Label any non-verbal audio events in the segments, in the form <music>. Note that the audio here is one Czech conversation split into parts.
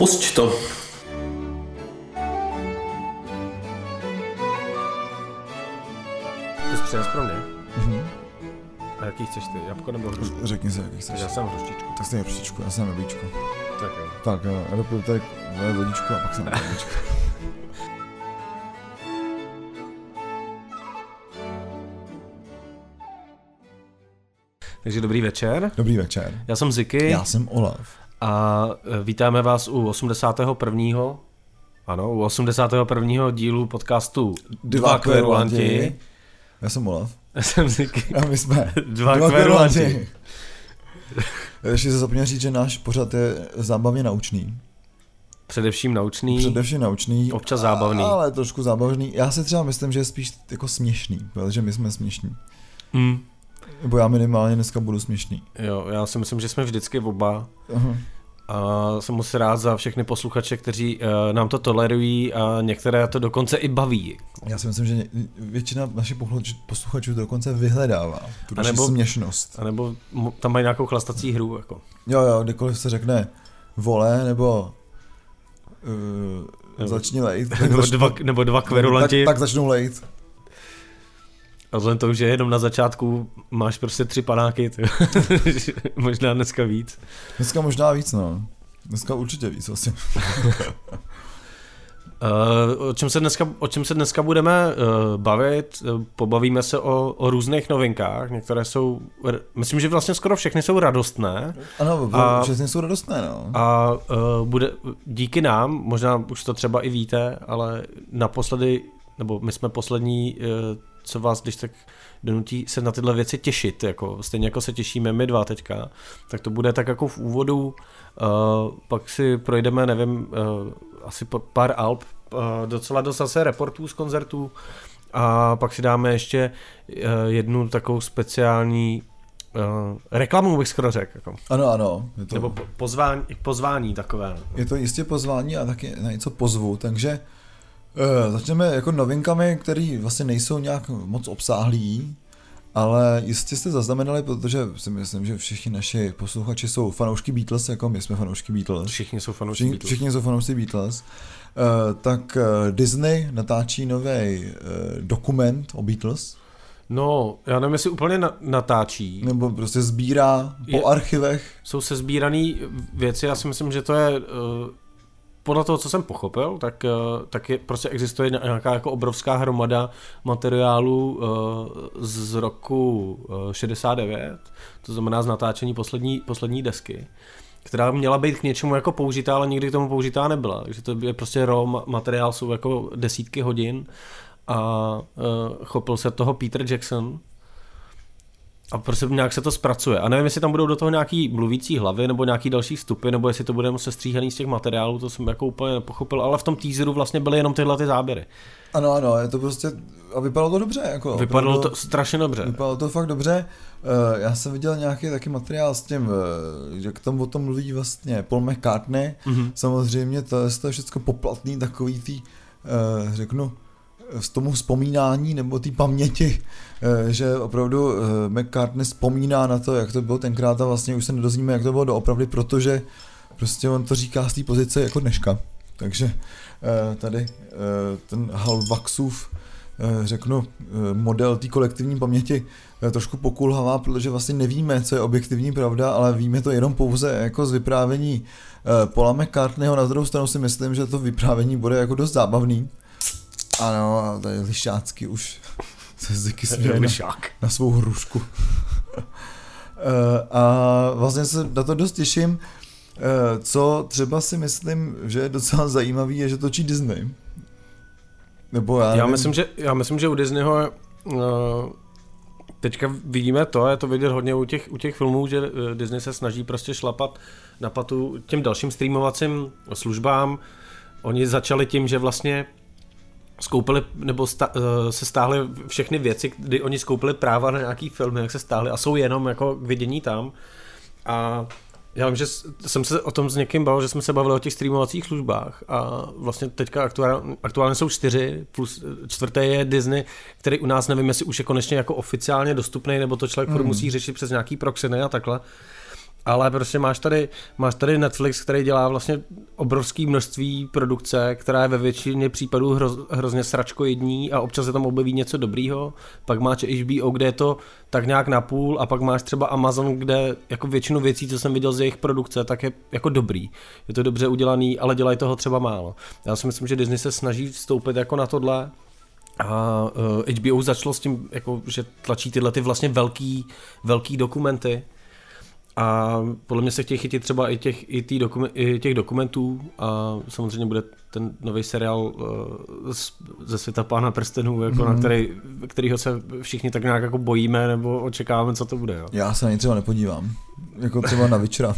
Pusť to. To jsi přines pro mě? A jaký chceš ty? Jabko nebo hrušku? Řekni si, jaký chceš. Já jsem hruštičku. Tak stejně příčku, já jsem jablíčko. Tak jo. Tak jo, já dopiju tady moje vodičku a pak jsem <laughs> jablíčko. Takže dobrý večer. Dobrý večer. Já jsem Ziky Já jsem Olaf. A e, vítáme vás u 81. Ano, u 81. dílu podcastu Dva kverulanti. Já jsem Olaf. Já jsem Ziky. A my jsme Dva kverulanti. Ještě se zapomněl říct, že náš pořad je zábavně naučný. Především naučný. Především naučný. Občas zábavný. Ale trošku zábavný. Já si třeba myslím, že je spíš jako směšný, protože my jsme směšní. Mm. Nebo já minimálně dneska budu směšný. Jo, já si myslím, že jsme vždycky oba. Aha. A jsem moc rád za všechny posluchače, kteří uh, nám to tolerují a některé to dokonce i baví. Já si myslím, že většina našich posluchačů- dokonce vyhledává. Tu naši nebo- směšnost. A nebo tam mají nějakou chlastací hru. Jako. Jo, jo, kdykoliv se řekne vole, nebo uh, Nebo- začni lejt. <laughs> Nebo dva, nebo dva kverulanti. Tak, tak začnou lejt. A vzhledem to, že jenom na začátku máš prostě tři panáky, <laughs> možná dneska víc. Dneska možná víc, no. Dneska určitě víc asi. Uh, <laughs> o, čem se dneska, o čem se dneska budeme uh, bavit? Uh, pobavíme se o, o různých novinkách. Některé jsou, myslím, že vlastně skoro všechny jsou radostné. Ano, A- všechny jsou radostné, no. A bude díky nám, možná už to třeba i víte, ale naposledy, nebo my jsme poslední, co vás když tak donutí se na tyhle věci těšit, jako stejně jako se těšíme my dva teďka, tak to bude tak jako v úvodu, uh, pak si projdeme, nevím, uh, asi pár alb, uh, docela dost zase reportů z koncertů a pak si dáme ještě uh, jednu takovou speciální uh, reklamu, bych skoro řekl. Jako. Ano, ano. Je to, Nebo po- pozvání, pozvání takové. je to jistě pozvání a taky na něco pozvu, takže uh, začneme jako novinkami, které vlastně nejsou nějak moc obsáhlý, ale jistě jste zaznamenali, protože si myslím, že všichni naši posluchači jsou fanoušky Beatles, jako my jsme fanoušky Beatles. Všichni jsou fanoušci Všichni, Beatles. všichni jsou fanoušci Beatles. Uh, tak uh, Disney natáčí nový dokument o Beatles, No, já nevím, jestli úplně na, natáčí. nebo prostě sbírá po Je- archivech. Jsou se sbírané věci, já si myslím, že to je... Uh, podle toho, co jsem pochopil, tak, uh, tak je, prostě existuje nějaká jako obrovská hromada materiálu uh, z roku uh, 69, to znamená z natáčení poslední, poslední desky, která měla být k něčemu jako použitá, ale nikdy k tomu použitá nebyla. Takže to je prostě raw ma- materiál, jsou jako desítky hodin a chopil se toho Peter Jackson, a prostě nějak se to zpracuje. A nevím, jestli tam budou do toho nějaký mluvící hlavy nebo nějaký další vstupy, nebo jestli to bude sestříhaný z těch materiálů, to jsem jako úplně nepochopil, ale v tom teaseru vlastně byly jenom tyhle ty záběry. Ano, ano, je to prostě, a vypadalo to dobře, jako. Vypadalo opravdu- to strašně dobře. Vypadalo to fakt dobře. Eh, Já jsem viděl nějaký taky materiál s tím, eh, že k tomu o tom mluví vlastně Paul McCartney. Mhm. Samozřejmě to, je- to je všechno poplatný takový tý, eh, řeknu, z tomu vzpomínání nebo té paměti, eh, že opravdu eh, McCartney vzpomíná na to, jak to bylo tenkrát a vlastně už se nedozvíme, jak to bylo doopravdy, protože prostě on to říká z té pozice jako dneška. Takže eh, tady ten Halvaxův řeknu, model té kolektivní paměti trošku pokulhavá, protože vlastně nevíme, co je objektivní pravda, ale víme to jenom pouze jako z vyprávění Paula McCartneyho. Na druhou stranu si myslím, že to vyprávění bude jako dost zábavný. Ano, a tady lišácky už se zvyky směli na, na svou hrušku. <laughs> Eh, a vlastně se na to dost těším. Eh, Co třeba si myslím, že je docela zajímavý, je, že točí Disney. Nebo já, Já myslím, že, já myslím, že u Disneyho uh, teďka vidíme to, je to vidět hodně u těch, u těch filmů, že Disney se snaží prostě šlapat na patu těm dalším streamovacím službám. Oni začali tím, že vlastně skoupili, nebo sta, eh, se stáhly všechny věci, kdy oni skoupili práva na nějaký filmy, jak se stáhly a jsou jenom jako k vidění tam. A já vím, že jsem se o tom s někým bavil, že jsme se bavili o těch streamovacích službách a vlastně teďka aktuálně, aktuálně jsou čtyři, plus čtvrté je Disney, který u nás nevím, jestli už je konečně jako oficiálně dostupný, nebo to člověk hmm. musí řešit přes nějaký proxeny a takhle. Ale prostě máš tady, máš tady Netflix, který dělá vlastně obrovské množství produkce, která je ve většině případů hroz, hrozně sračkojední a občas se tam objeví něco dobrýho, pak máš HBO, kde je to tak nějak napůl a pak máš třeba Amazon, kde jako většinu věcí, co jsem viděl z jejich produkce, tak je jako dobrý. Je to dobře udělaný, ale dělají toho třeba málo. Já si myslím, že Disney se snaží vstoupit jako na tohle, a uh, eh, HBO začalo s tím, jako, že tlačí tyhle ty vlastně velký, velký dokumenty, a podle mě se chtějí chytit třeba i těch, i, tý dokument, i těch dokumentů a samozřejmě bude ten nový seriál uh, ze světa pána prstenů, jako mm. na mhm. který, kterýho se všichni tak nějak jako bojíme nebo očekáváme, co to bude. Jo. Já se na něj třeba nepodívám. Jako třeba na Witchera.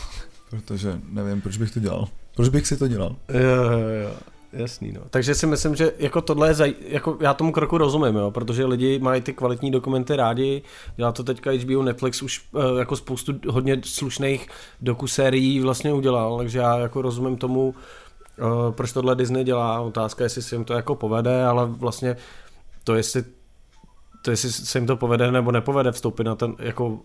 <laughs> Protože nevím, proč bych to dělal. Proč bych si to dělal? Jo, jo, jo. Jasný, no. Takže si myslím, že jako tohle je, zaj... jako já tomu kroku rozumím, jo, protože lidi mají ty kvalitní dokumenty rádi, dělá to teďka HBO Netflix už uh, jako spoustu hodně slušných dokusérií vlastně udělal, takže já jako rozumím tomu, uh, proč tohle Disney dělá, otázka jestli se jim to jako povede, ale vlastně to jestli to jestli se jim to povede nebo nepovede vstoupit na ten jako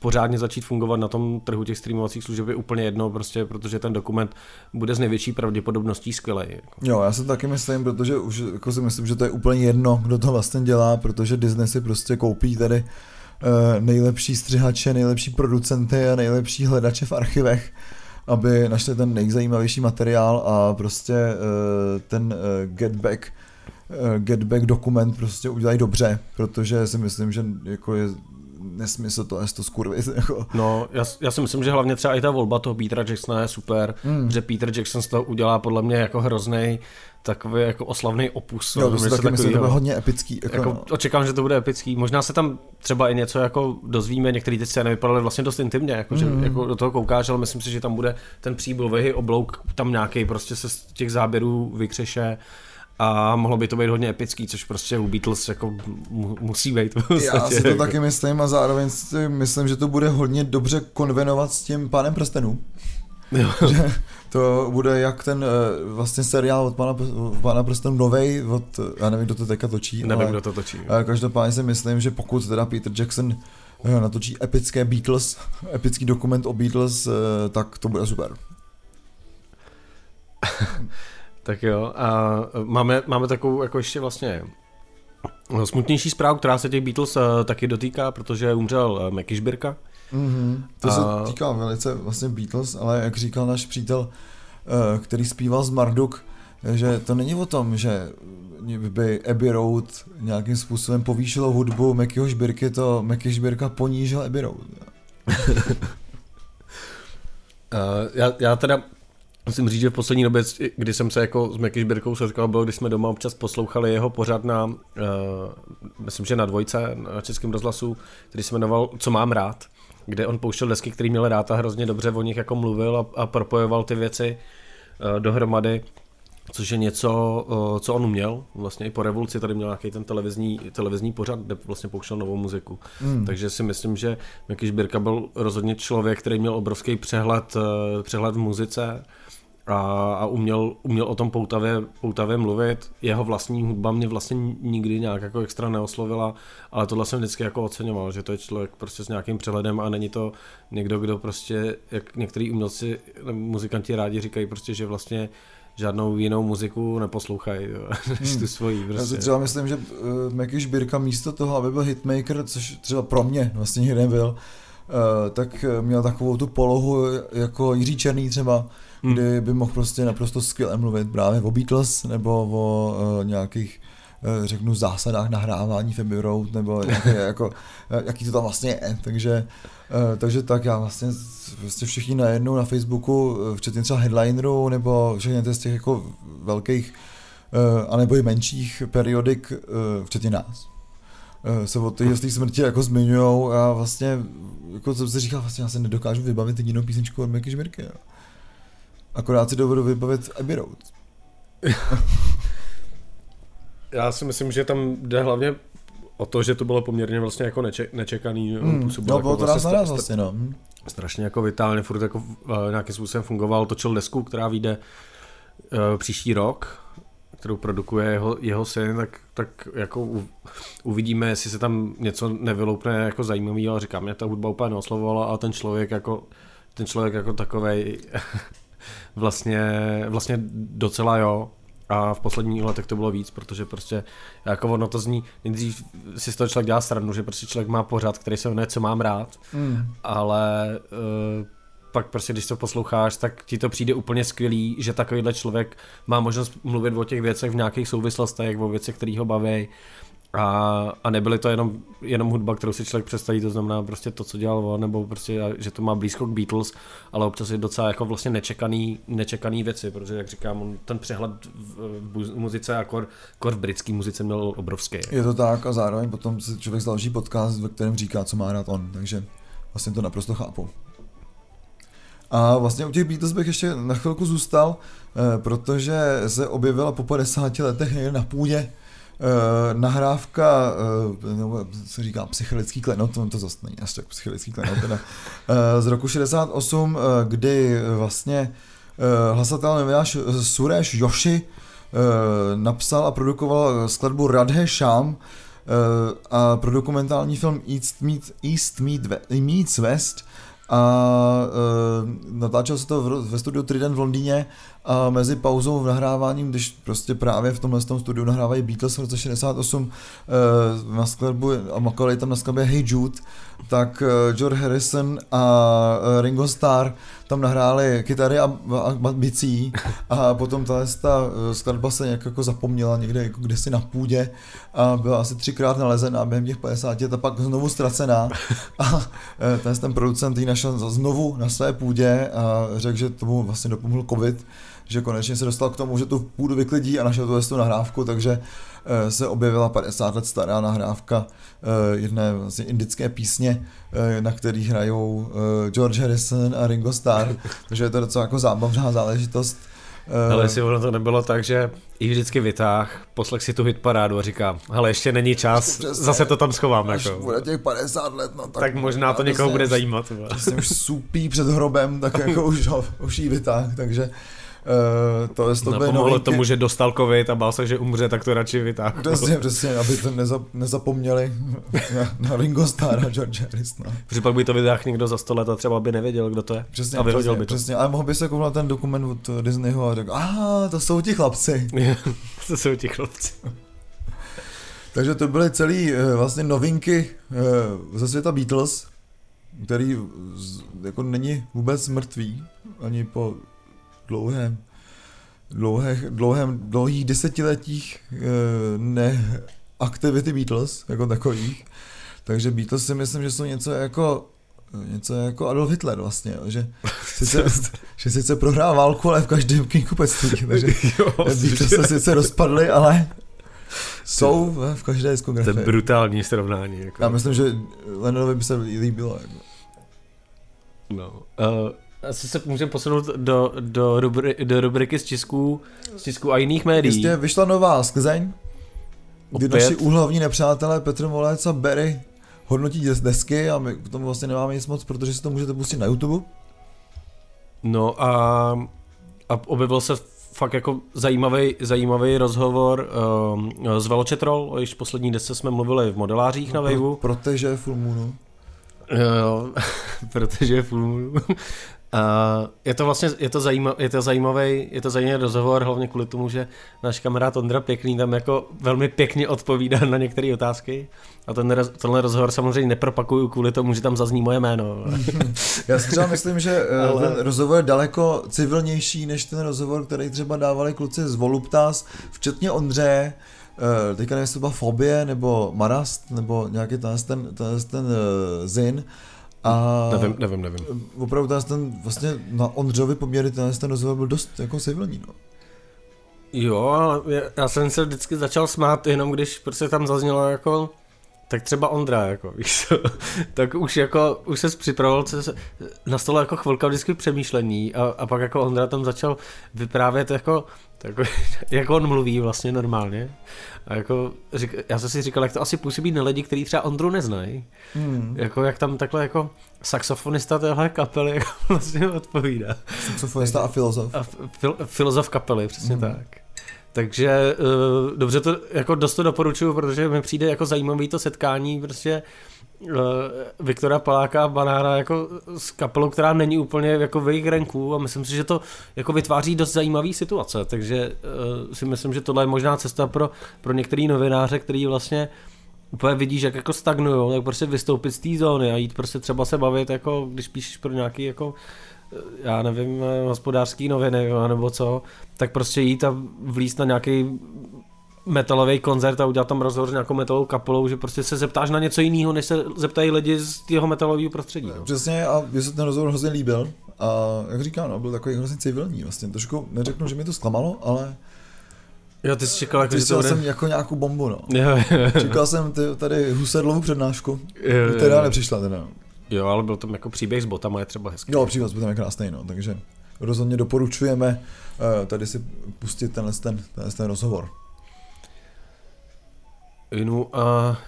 pořádně začít fungovat na tom trhu těch streamovacích služeb je úplně jedno, prostě, protože ten dokument bude z největší pravděpodobností skvělý. Jako. Jo, já si taky myslím, protože už jako si myslím, že to je úplně jedno, kdo to vlastně dělá, protože Disney si prostě koupí tady uh, nejlepší střihače, nejlepší producenty a nejlepší hledače v archivech aby našli ten nejzajímavější materiál a prostě uh, ten uh, get back get back dokument prostě udělají dobře, protože si myslím, že jako je nesmysl to, to skurvit. Jako. No, já, já, si myslím, že hlavně třeba i ta volba toho Petera Jacksona je super, mm. že Peter Jackson z toho udělá podle mě jako hrozný takový jako oslavný opus. Jo, to si taky myslím, že to bude hodně epický. Jako, jako, no. Očekám, že to bude epický. Možná se tam třeba i něco jako dozvíme, některé ty scény vypadaly vlastně dost intimně, jako, mm. že, hmm. jako do toho koukáš, ale myslím si, že tam bude ten příblový oblouk, tam nějaký prostě se z těch záběrů vykřeše a mohlo by to být hodně epický, což prostě u Beatles jako musí být. Já si to jako. taky myslím a zároveň si myslím, že to bude hodně dobře konvenovat s tím pánem prstenů. <laughs> že to bude jak ten eh, vlastně seriál od pana, pana prstenů novej, od, já nevím, kdo to teďka točí. Nevím, kdo to točí. Každopádně si myslím, že pokud teda Peter Jackson eh, natočí epické Beatles, <laughs> epický dokument o Beatles, eh, tak to bude super. <laughs> Tak jo, a máme, máme takovou jako ještě vlastně smutnější zprávu, která se těch Beatles eh, taky dotýká, protože umřel Meky Šbirka. Mm-hmm. To a... se týká velice vlastně Beatles, ale jak říkal náš přítel, který zpíval z Marduk, že to není o tom, že by Abbey Road nějakým způsobem povýšilo hudbu Mekyho Šbirky, to Meky Šbirka ponížil Abbey Road. <laughs> já, já teda Musím říct, že v poslední době, kdy jsem se jako s Meky Šbirkou setkal, bylo, když jsme doma občas poslouchali jeho pořad na, uh, myslím, že na dvojce, na českém rozhlasu, který se jmenoval Co mám rád, kde on pouštěl desky, který měl rád a hrozně dobře o nich jako mluvil a, a propojoval ty věci uh, dohromady což je něco, uh, co on uměl. Vlastně i po revoluci tady měl nějaký ten televizní, televizní pořad, kde vlastně pouštěl novou muziku. Hmm. Takže si myslím, že Meky Šbírka byl rozhodně člověk, který měl obrovský přehled, uh, přehled v muzice a, a uměl, uměl o tom poutavě, poutavě mluvit. Jeho vlastní hudba mě vlastně nikdy nějak jako extra neoslovila, ale tohle jsem vždycky jako oceňoval, že to je člověk prostě s nějakým přehledem a není to někdo, kdo prostě, jak některý umělci, muzikanti rádi říkají prostě, že vlastně žádnou jinou muziku neposlouchají, <laughs> než hmm. tu svojí. Prostě. Já si třeba myslím, že uh, Meky Šbírka místo toho, aby byl hitmaker, což třeba pro mě vlastně nikdy nebyl, uh, tak měl takovou tu polohu jako Jiří Černý třeba, hmm. kdy by mohl prostě naprosto skvěle mluvit právě o Beatles nebo o uh, nějakých uh, řeknu zásadách nahrávání Abbey Road nebo <laughs> nějaké, jako, uh, jaký to tam vlastně je, takže uh, takže tak já vlastně vlastně všichni najednou na Facebooku, včetně třeba headlinerů nebo všechny z těch jako velkých uh, anebo i menších periodik, uh, včetně nás se o té smrti jako zmiňujou a vlastně, jako co se říká, vlastně já se nedokážu vybavit jedinou písničku od Meky Žmirky. Jo. Akorát si dovedu vybavit Abbey Road. <laughs> Já si myslím, že tam jde hlavně o to, že to bylo poměrně vlastně jako neče- nečekaný. Mm, no, bylo jako to vlastně raz vlastně, no. Hmm. Strašně jako vitálně, furt jako uh, nějakým způsobem fungoval, točil desku, která vyjde uh, příští rok, kterou produkuje jeho, jeho syn, tak, tak jako u, uvidíme, jestli se tam něco nevyloupne jako zajímavý, ale říkám, mě ta hudba úplně neoslovovala, a ten člověk jako, ten člověk jako takovej vlastně, vlastně docela jo, a v posledních letech to bylo víc, protože prostě jako ono to zní, nejdřív si z toho člověk dělá stranu, že prostě člověk má pořád, který se jmenuje Co mám rád, mm. ale uh, pak prostě, když to posloucháš, tak ti to přijde úplně skvělý, že takovýhle člověk má možnost mluvit o těch věcech v nějakých souvislostech, o věcech, které ho baví. A, a nebyly to jenom, jenom hudba, kterou si člověk představí, to znamená prostě to, co dělal on, nebo prostě, že to má blízko k Beatles, ale občas je docela jako vlastně nečekaný, nečekaný věci, protože jak říkám, on ten přehled v, v muzice a kor, kor v britské muzice měl obrovský. Je to tak a zároveň potom si člověk založí podcast, ve kterém říká, co má rád on, takže vlastně to naprosto chápu. A vlastně u těch Beatles bych ještě na chvilku zůstal, eh, protože se objevila po 50 letech na půdě eh, nahrávka, eh, nebo se říká psychologický klenot, to, to zase není až tak psychologický klenot, teda, z roku 68, kdy vlastně hlasatel novinář Suresh Yoshi napsal a produkoval skladbu Radhe Sham a pro dokumentální film East, Meet, East Meet, Meets West a uh, natáčel se to v, ve studiu Trident v Londýně a mezi pauzou v nahráváním, když prostě právě v tomhle tom studiu nahrávají Beatles v roce 68 uh, na skladbu a makali tam na skladbě Hey Jude, tak uh, George Harrison a uh, Ringo Starr tam nahráli kytary a, a bicí a potom ta, ta skladba se nějak jako zapomněla někde jako si na půdě a byla asi třikrát nalezená během těch 50 let a pak znovu ztracená. A ten, ten producent ji našel znovu na své půdě a řekl, že tomu vlastně dopomohl covid, že konečně se dostal k tomu, že tu půdu vyklidí a našel tu tu nahrávku, takže eh, se objevila 50 let stará nahrávka eh, jedné vlastně indické písně, eh, na který hrajou George Harrison a Ringo Starr, <laughs> takže je to docela jako zábavná záležitost. Ale jestli ono to nebylo tak, že i vždycky vytáh, poslech si tu hit parádu a říká, hele, ještě není čas, <laughs> Přesně, zase to tam schovám. Až jako. bude těch 50 let, no tak... Tak možná to někoho bude zajímat. Vlastně už supí před hrobem, tak jako <laughs> už, ho, už jí vytáh, takže Uh, to je to Napomohlo tomu, že dostal covid a bál se, že umře, tak to radši vytáhl. Přesně, přesně, aby to neza, nezapomněli na, na Ringo Starr a George Harris. No. Protože pak by to vytáhl někdo za sto let a třeba by nevěděl, kdo to je. Přesně, a vyhodil přesně, by to. Přesně, ale mohl by se kouknout ten dokument od Disneyho a řekl, aha, to jsou ti chlapci. <laughs> to jsou ti chlapci. Takže to byly celé eh, vlastně novinky eh, ze světa Beatles, který jako není vůbec mrtvý, ani po dlouhém, dlouhé, dlouhém, dlouhých desetiletích e, neaktivity Beatles jako takových. Takže Beatles si myslím, že jsou něco jako něco jako Adolf Hitler vlastně, jo, že, sice, <laughs> že sice prohrál válku, ale v každém knihkupectví, takže <laughs> Beatles se sice rozpadly, ale jsou v každé diskografii. To je brutální srovnání. Jako. Já myslím, že Lennonovi by se líbilo. Jako. No. Uh, asi se můžeme posunout do, do, rubri, do rubriky z tisků, z tisků a jiných médií. Jistě, vyšla nová skzeň, kdy Opět. naši úhlavní nepřátelé Petr Molec a Berry hodnotí desky a my k tomu vlastně nemáme nic moc, protože si to můžete pustit na YouTube. No a, a objevil se fakt jako zajímavý, zajímavý rozhovor um, s Veločetrol, již poslední desce jsme mluvili v modelářích no, na Waveu. Pro, protože Full Moonu. Jo, <laughs> protože je Full. Uh, je to vlastně, je to, zajímav, je to zajímavý, je to zajímavý rozhovor, hlavně kvůli tomu, že náš kamarád Ondra Pěkný tam jako velmi pěkně odpovídá na některé otázky. A ten, tenhle rozhovor samozřejmě nepropakuju kvůli tomu, že tam zazní moje jméno. <laughs> Já si třeba myslím, že eh, Ale... ten rozhovor je daleko civilnější než ten rozhovor, který třeba dávali kluci z Voluptas, včetně Ondře, eh, teďka nevím, jestli to byla Fobie, nebo Marast, nebo nějaký ten, ten, ten, ten uh, Zin, a nevím, nevím, nevím. Opravdu ten, ten vlastně na Ondřovi poměry ten, ten rozhovor byl dost jako civilní, no. Jo, ale já jsem se vždycky začal smát jenom když prostě tam zaznělo jako tak třeba Ondra, jako, <laughs> víš co, tak už jako, už se připravoval, se, na stole jako chvilka vždycky přemýšlení a, a pak jako Ondra tam začal vyprávět jako, tak, <laughs> jak on mluví vlastně normálně a jako, řík, já jsem si říkal, jak to asi působí na lidi, kteří třeba Ondru neznají, hmm. jako jak tam takhle jako saxofonista téhle kapely <laughs> jako vlastně odpovídá. Saxofonista a filozof. A fil, filozof kapely, přesně hmm. tak. Takže uh, dobře to jako dost to doporučuju, protože mi přijde jako zajímavý to setkání prostě uh, Viktora Paláka a Banára jako s kapelou, která není úplně jako v jejich renku a myslím si, že to jako vytváří dost zajímavý situace, takže uh, si myslím, že tohle je možná cesta pro, pro některý novináře, který vlastně úplně vidíš, jak jako stagnují, tak prostě vystoupit z té zóny a jít prostě třeba se bavit, jako když píšeš pro nějaký jako já nevím, hospodářský noviny nebo co, tak prostě jít a vlíst na nějaký metalový koncert a udělat tam rozhovor s nějakou metalovou kapelou, že prostě se zeptáš na něco jiného, než se zeptají lidi z jeho metalového prostředí. No. Přesně a mě se ten rozhovor hrozně líbil a jak říkám, no, byl takový hrozně civilní vlastně. Trošku neřeknu, že mi to zklamalo, ale Jo, ty jsi čekal, jako, bude... jsem jako nějakou bombu, no. Jo, jo, jo. Čekal jsem tady Husedlovu přednášku, jo, jo, jo. teda nepřišla teda. Jo, ale byl tam jako příběh s botama, je třeba hezký. Jo, příběh s botama je krásný, no, takže rozhodně doporučujeme uh, tady si pustit tenhle ten, tenhle ten rozhovor. No a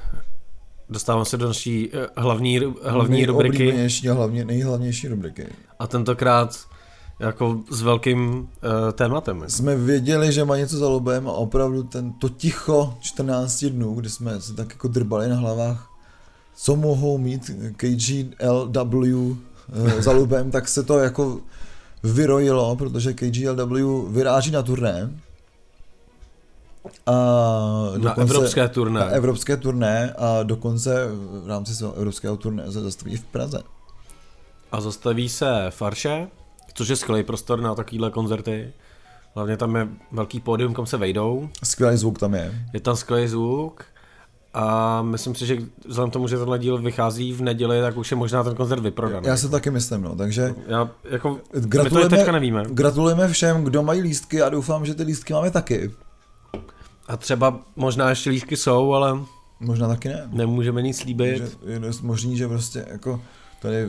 dostávám se do naší eh, hlavní, hlavní rubriky. a hlavně, nejhlavnější rubriky. A tentokrát jako s velkým uh, tématem. Jsme věděli, že má něco za lobem a opravdu ten, to ticho 14 dnů, kdy jsme se tak jako drbali na hlavách, co mohou mít KGLW eh, za lubem, tak se to jako vyrojilo, protože KGLW vyráží na turné. A na evropské turné. Na evropské turné a dokonce v rámci svého evropského turné se zastaví v Praze. A zastaví se Farše, což je skvělý prostor na takovéhle koncerty. Hlavně tam je velký pódium, kam se vejdou. Skvělý zvuk tam je. Je tam skvělý zvuk. A myslím si, že vzhledem tomu, že tenhle díl vychází v neděli, tak už je možná ten koncert vyprodaný. Já se taky myslím, no, takže... Já, jako, gratulujeme, my to teďka nevíme. Gratulujeme všem, kdo mají lístky a doufám, že ty lístky máme taky. A třeba možná ještě lístky jsou, ale... Možná taky ne. Nemůžeme nic slíbit. je dost možný, že prostě jako tady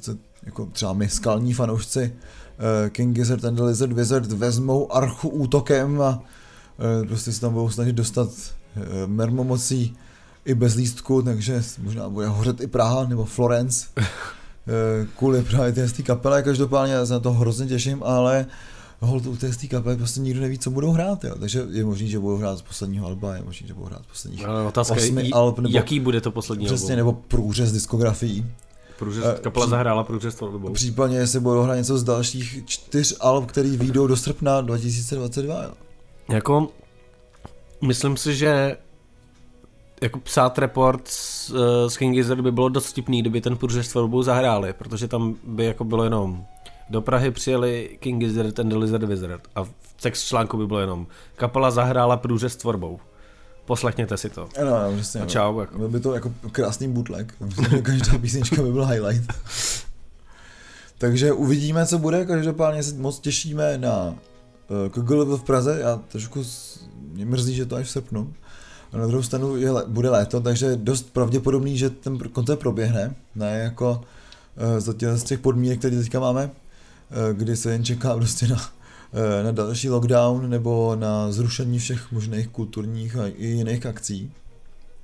co, jako třeba my skalní fanoušci uh, King Gizzard and the Lizard Wizard vezmou archu útokem a uh, prostě se tam budou snažit dostat Eh, mermomocí i bez lístku, takže možná bude hořet i Praha nebo Florence <laughs> eh, kvůli právě té kapele, každopádně já se na to hrozně těším, ale hold u té kapely prostě nikdo neví, co budou hrát, jo. takže je možný, že budou hrát z posledního alba, je možný, že budou hrát z posledních ale otázka osmi je, alb, nebo, jaký bude to poslední přesně, album? nebo průřez diskografií. Průřez, uh, kapela zahrála průřez tvorbou. Případně, jestli budou hrát něco z dalších čtyř alb, který vyjdou do srpna 2022. Jo. Jako myslím si, že jako psát report s, uh, s King Gizzard by bylo dost vtipný, kdyby ten průřez s tvorbou zahráli, protože tam by jako bylo jenom do Prahy přijeli King Gizzard and the Lizard Wizard a v text článku by bylo jenom kapela zahrála průřez s tvorbou. Poslechněte si to. Ano, ano, přesně. A čau. Jako. Byl by to jako krásný bootleg. Myslím, každá <laughs> písnička by byl highlight. <laughs> Takže uvidíme, co bude. Každopádně se moc těšíme na eh, KGLV v Praze. Já trošku mě mrzí, že to až v srpnu. A na druhou stranu je, bude léto, takže je dost pravděpodobný, že ten koncert proběhne, ne jako uh, za těch, z těch podmínek, které teďka máme, uh, kdy se jen čeká prostě na, na další lockdown nebo na zrušení všech možných kulturních a i jiných akcí.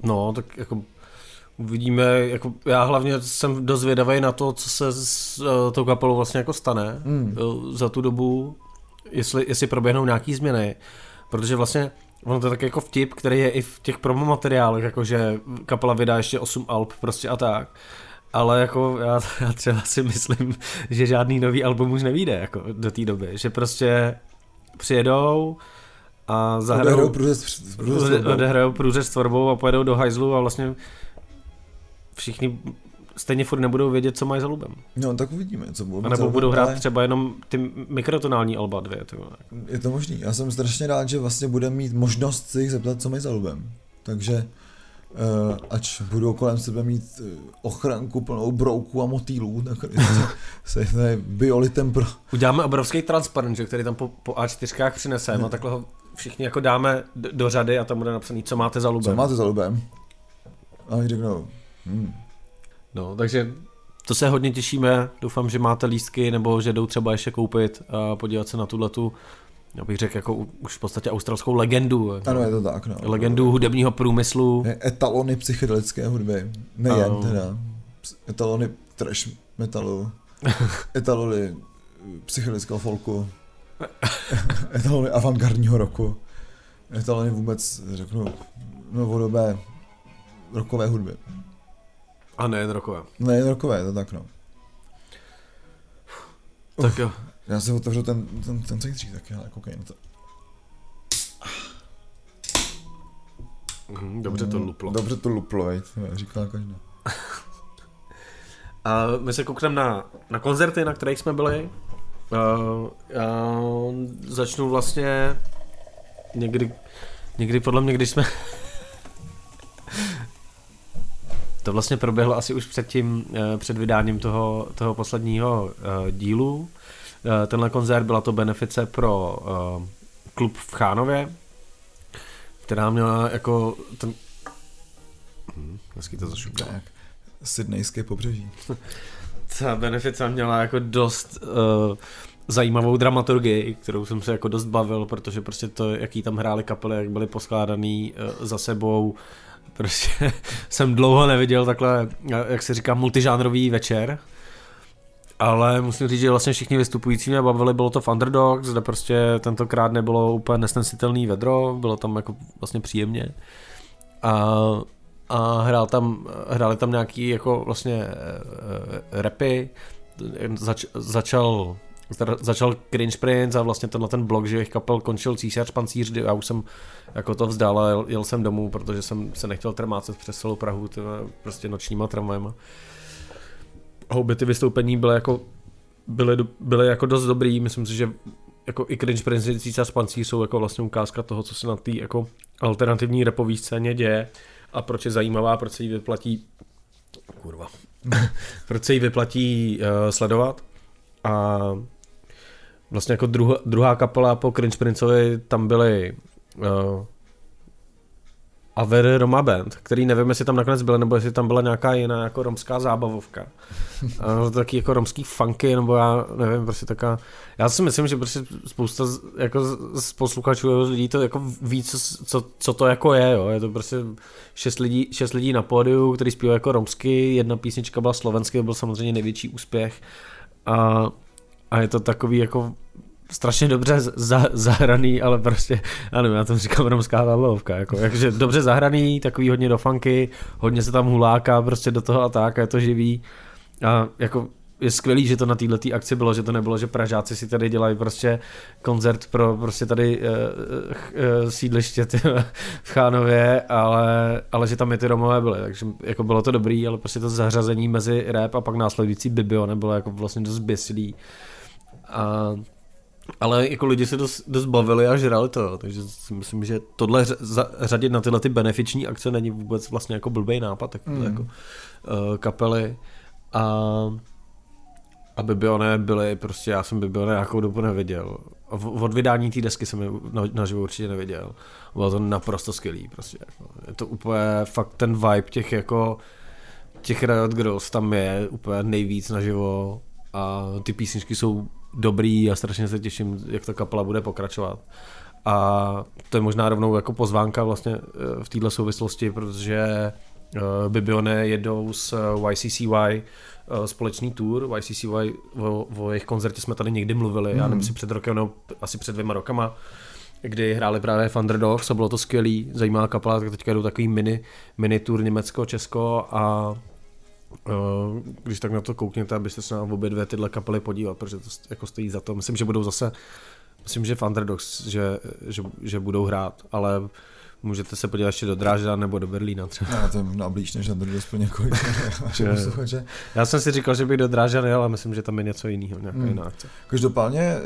No, tak jako uvidíme, jako já hlavně jsem dost vědavý na to, co se s uh, tou kapelou vlastně jako stane mm. za tu dobu, jestli, jestli proběhnou nějaký změny, protože vlastně Ono to je tak jako vtip, který je i v těch promo materiálech, jakože kapela vydá ještě 8 alb prostě a tak. Ale jako já, já třeba si myslím, že žádný nový album už nevíde jako do té doby, že prostě přijedou a zahrajou odehrajou průřez s tvorbou a pojedou do hajzlu a vlastně všichni stejně furt nebudou vědět, co mají za lubem. No, tak uvidíme, co budou. A nebo budou hrát ale... třeba jenom ty mikrotonální alba dvě. Ty Je to možný. Já jsem strašně rád, že vlastně budeme mít možnost se jich zeptat, co mají za lubem. Takže Uh, ač budou kolem sebe mít uh, ochranku plnou brouků a motýlů, tak <laughs> se, se biolitem pro... Uděláme obrovský transparent, že, který tam po, po A4 přineseme a takhle ho všichni jako dáme do, do řady a tam bude napsaný, co máte za lubem. Co máte za lubem? A oni řeknou, hmm, No, takže to se hodně těšíme, doufám, že máte lístky nebo že jdou třeba ještě koupit a podívat se na tuhle tu já bych řekl jako už v podstatě australskou legendu. Ano, je to tak. No. Legendu hudebního průmyslu. Etalony psychedelické hudby. Nejen ano. teda. Etalony trash metalu. <laughs> etalony psychedelického folku. <laughs> etalony avantgardního roku, etalony vůbec, řeknu, novodobé rokové hudby. A nejen rokové. Nejen rokové, to tak no. Tak jo. Já si otevřu ten, ten, ten cejtřík taky, ale koukej na to. Mhm, Dobře to luplo. Dobře to luplo, veď, říkala každá. A my se koukneme na, na koncerty, na kterých jsme byli. Uh, já začnu vlastně někdy, někdy podle mě, když jsme... to vlastně proběhlo asi už před tím, eh, před vydáním toho, toho posledního uh, dílu. Uh, tenhle koncert byla to benefice pro uh, klub v Chánově, která měla jako ten... Hm, hezky to zašuká. Tak, Sydneyské pobřeží. <laughs> Ta benefica měla jako dost uh, zajímavou dramaturgii, kterou jsem se jako dost bavil, protože prostě to, jaký tam hráli kapely, jak byly poskládaný uh, za sebou, prostě <laughs> jsem dlouho neviděl takhle, jak se říká, multižánrový večer. Ale musím říct, že vlastně všichni vystupující mě bavili, bylo to v Underdogs, kde prostě tentokrát nebylo úplně nesnesitelný vedro, bylo tam jako vlastně příjemně. A, a hrál tam, hráli tam nějaký jako vlastně uh, rapy, Zač, začal začal Cringe Prince a vlastně tenhle ten blok živých kapel končil Císař pancíř, já už jsem jako to vzdal a jel, jel jsem domů, protože jsem se nechtěl trmácet přes celou Prahu tyhle, prostě nočníma tramvajema. A obě ty vystoupení byly jako byly, byly jako dost dobrý, myslím si, že jako i Cringe Prince Císař pancíř jsou jako vlastně ukázka toho, co se na té jako alternativní repové scéně děje a proč je zajímavá, proč se jí vyplatí kurva, <laughs> proč se jí vyplatí uh, sledovat. A vlastně jako druhá, druhá kapela po Cringe Princeovi tam byly uh, Aver Roma Band, který nevím, jestli tam nakonec byl, nebo jestli tam byla nějaká jiná jako romská zábavovka. A taky jako romský funky, nebo já nevím, prostě taká... Já si myslím, že prostě spousta z, jako z posluchačů lidí to jako ví, co, co, co, to jako je, jo. Je to prostě šest lidí, šest lidí na pódiu, který zpívají jako romsky, jedna písnička byla slovensky, to byl samozřejmě největší úspěch. A, a je to takový jako strašně dobře za, zahraný, ale prostě, nevím, já to říkám romská zábavovka, jako, jakože dobře zahraný, takový hodně do funky, hodně se tam huláká prostě do toho a tak, a je to živý. A jako je skvělý, že to na této akci bylo, že to nebylo, že Pražáci si tady dělají prostě koncert pro prostě tady uh, uh, sídliště ty, v Chánově, ale, ale že tam i ty Romové byly, takže jako bylo to dobrý, ale prostě to zařazení mezi rap a pak následující Bibio nebylo jako vlastně dost běsilý. A ale jako lidi se dost, dost bavili a žrali to, takže si myslím, že tohle řadit na tyhle ty benefiční akce není vůbec vlastně jako blbý nápad, tak mm. jako uh, kapely a a Bibione byly, prostě já jsem Bibione nějakou dobu neviděl. Od vydání té desky jsem je naživo určitě neviděl. Bylo to naprosto skvělý, prostě jako. Je to úplně fakt ten vibe těch jako těch Riot Girls tam je úplně nejvíc naživo a ty písničky jsou dobrý a strašně se těším, jak ta kapela bude pokračovat. A to je možná rovnou jako pozvánka vlastně eh, v této souvislosti, protože uh, Bibione jedou s YCCY uh, společný tour, YCCY o, o jejich koncertě jsme tady někdy mluvili, mm. já nevím, mhm. si před rokem, no, asi před dvěma rokama, kdy hráli právě v Underdogs a bylo to skvělý, zajímavá kapela, tak teďka jdou takový mini, mini tour Německo, Česko a když tak na to koukněte, abyste se na obě dvě tyhle kapely podívat, protože to jako stojí za to. Myslím, že budou zase, myslím, že v Underdogs, že, že, že budou hrát, ale můžete se podívat ještě do Drážďana nebo do Berlína třeba. No, to je možná blíž než Underdogs pro několik. <laughs> <laughs> Já jsem si říkal, že bych do Drážďany, ale myslím, že tam je něco jiného, nějaká hmm. jiná akce. Každopádně eh,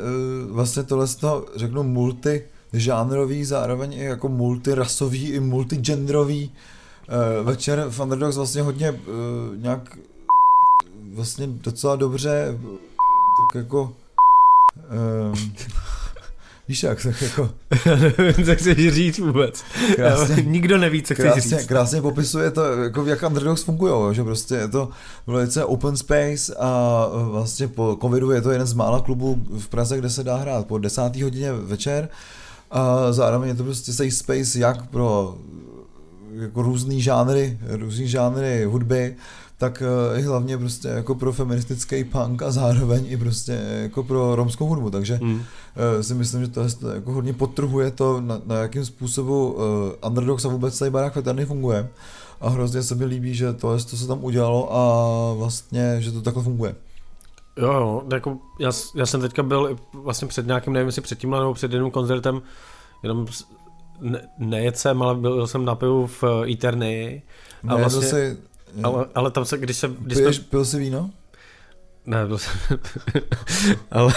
vlastně tohle to řeknu multi žánrový, zároveň i jako multirasový i multigendrový uh, večer v Underdogs vlastně hodně uh, nějak vlastně docela dobře tak jako um, <laughs> Víš jak, tak jako... <laughs> Já nevím, co chceš říct vůbec. Krásně, <laughs> Nikdo neví, co chceš krásně, říct. Krásně popisuje to, jako jak Underdogs fungují, že prostě je to velice open space a vlastně po covidu je to jeden z mála klubů v Praze, kde se dá hrát po desátý hodině večer a zároveň je to prostě safe space jak pro jako různý žánry, různý žánry hudby, tak uh, i hlavně prostě jako pro feministický punk a zároveň i prostě jako pro romskou hudbu, takže mm. si myslím, že to, je, jako hodně potrhuje to, na, na jakým způsobu uh, Underdogs a vůbec celý barák veterny funguje a hrozně se mi líbí, že to, je, to se tam udělalo a vlastně, že to takhle funguje. Jo, jo, jako já, já jsem teďka byl vlastně před nějakým, nevím jestli před tímhle nebo před jedním koncertem, jenom ne, nejet jsem, ale byl jsem na pivu v Eterny. A ne, vlastně, si, ale, ale tam se, když se... Když Piješ, jsme, pil jsi víno? Ne, byl jsem... <laughs> ale,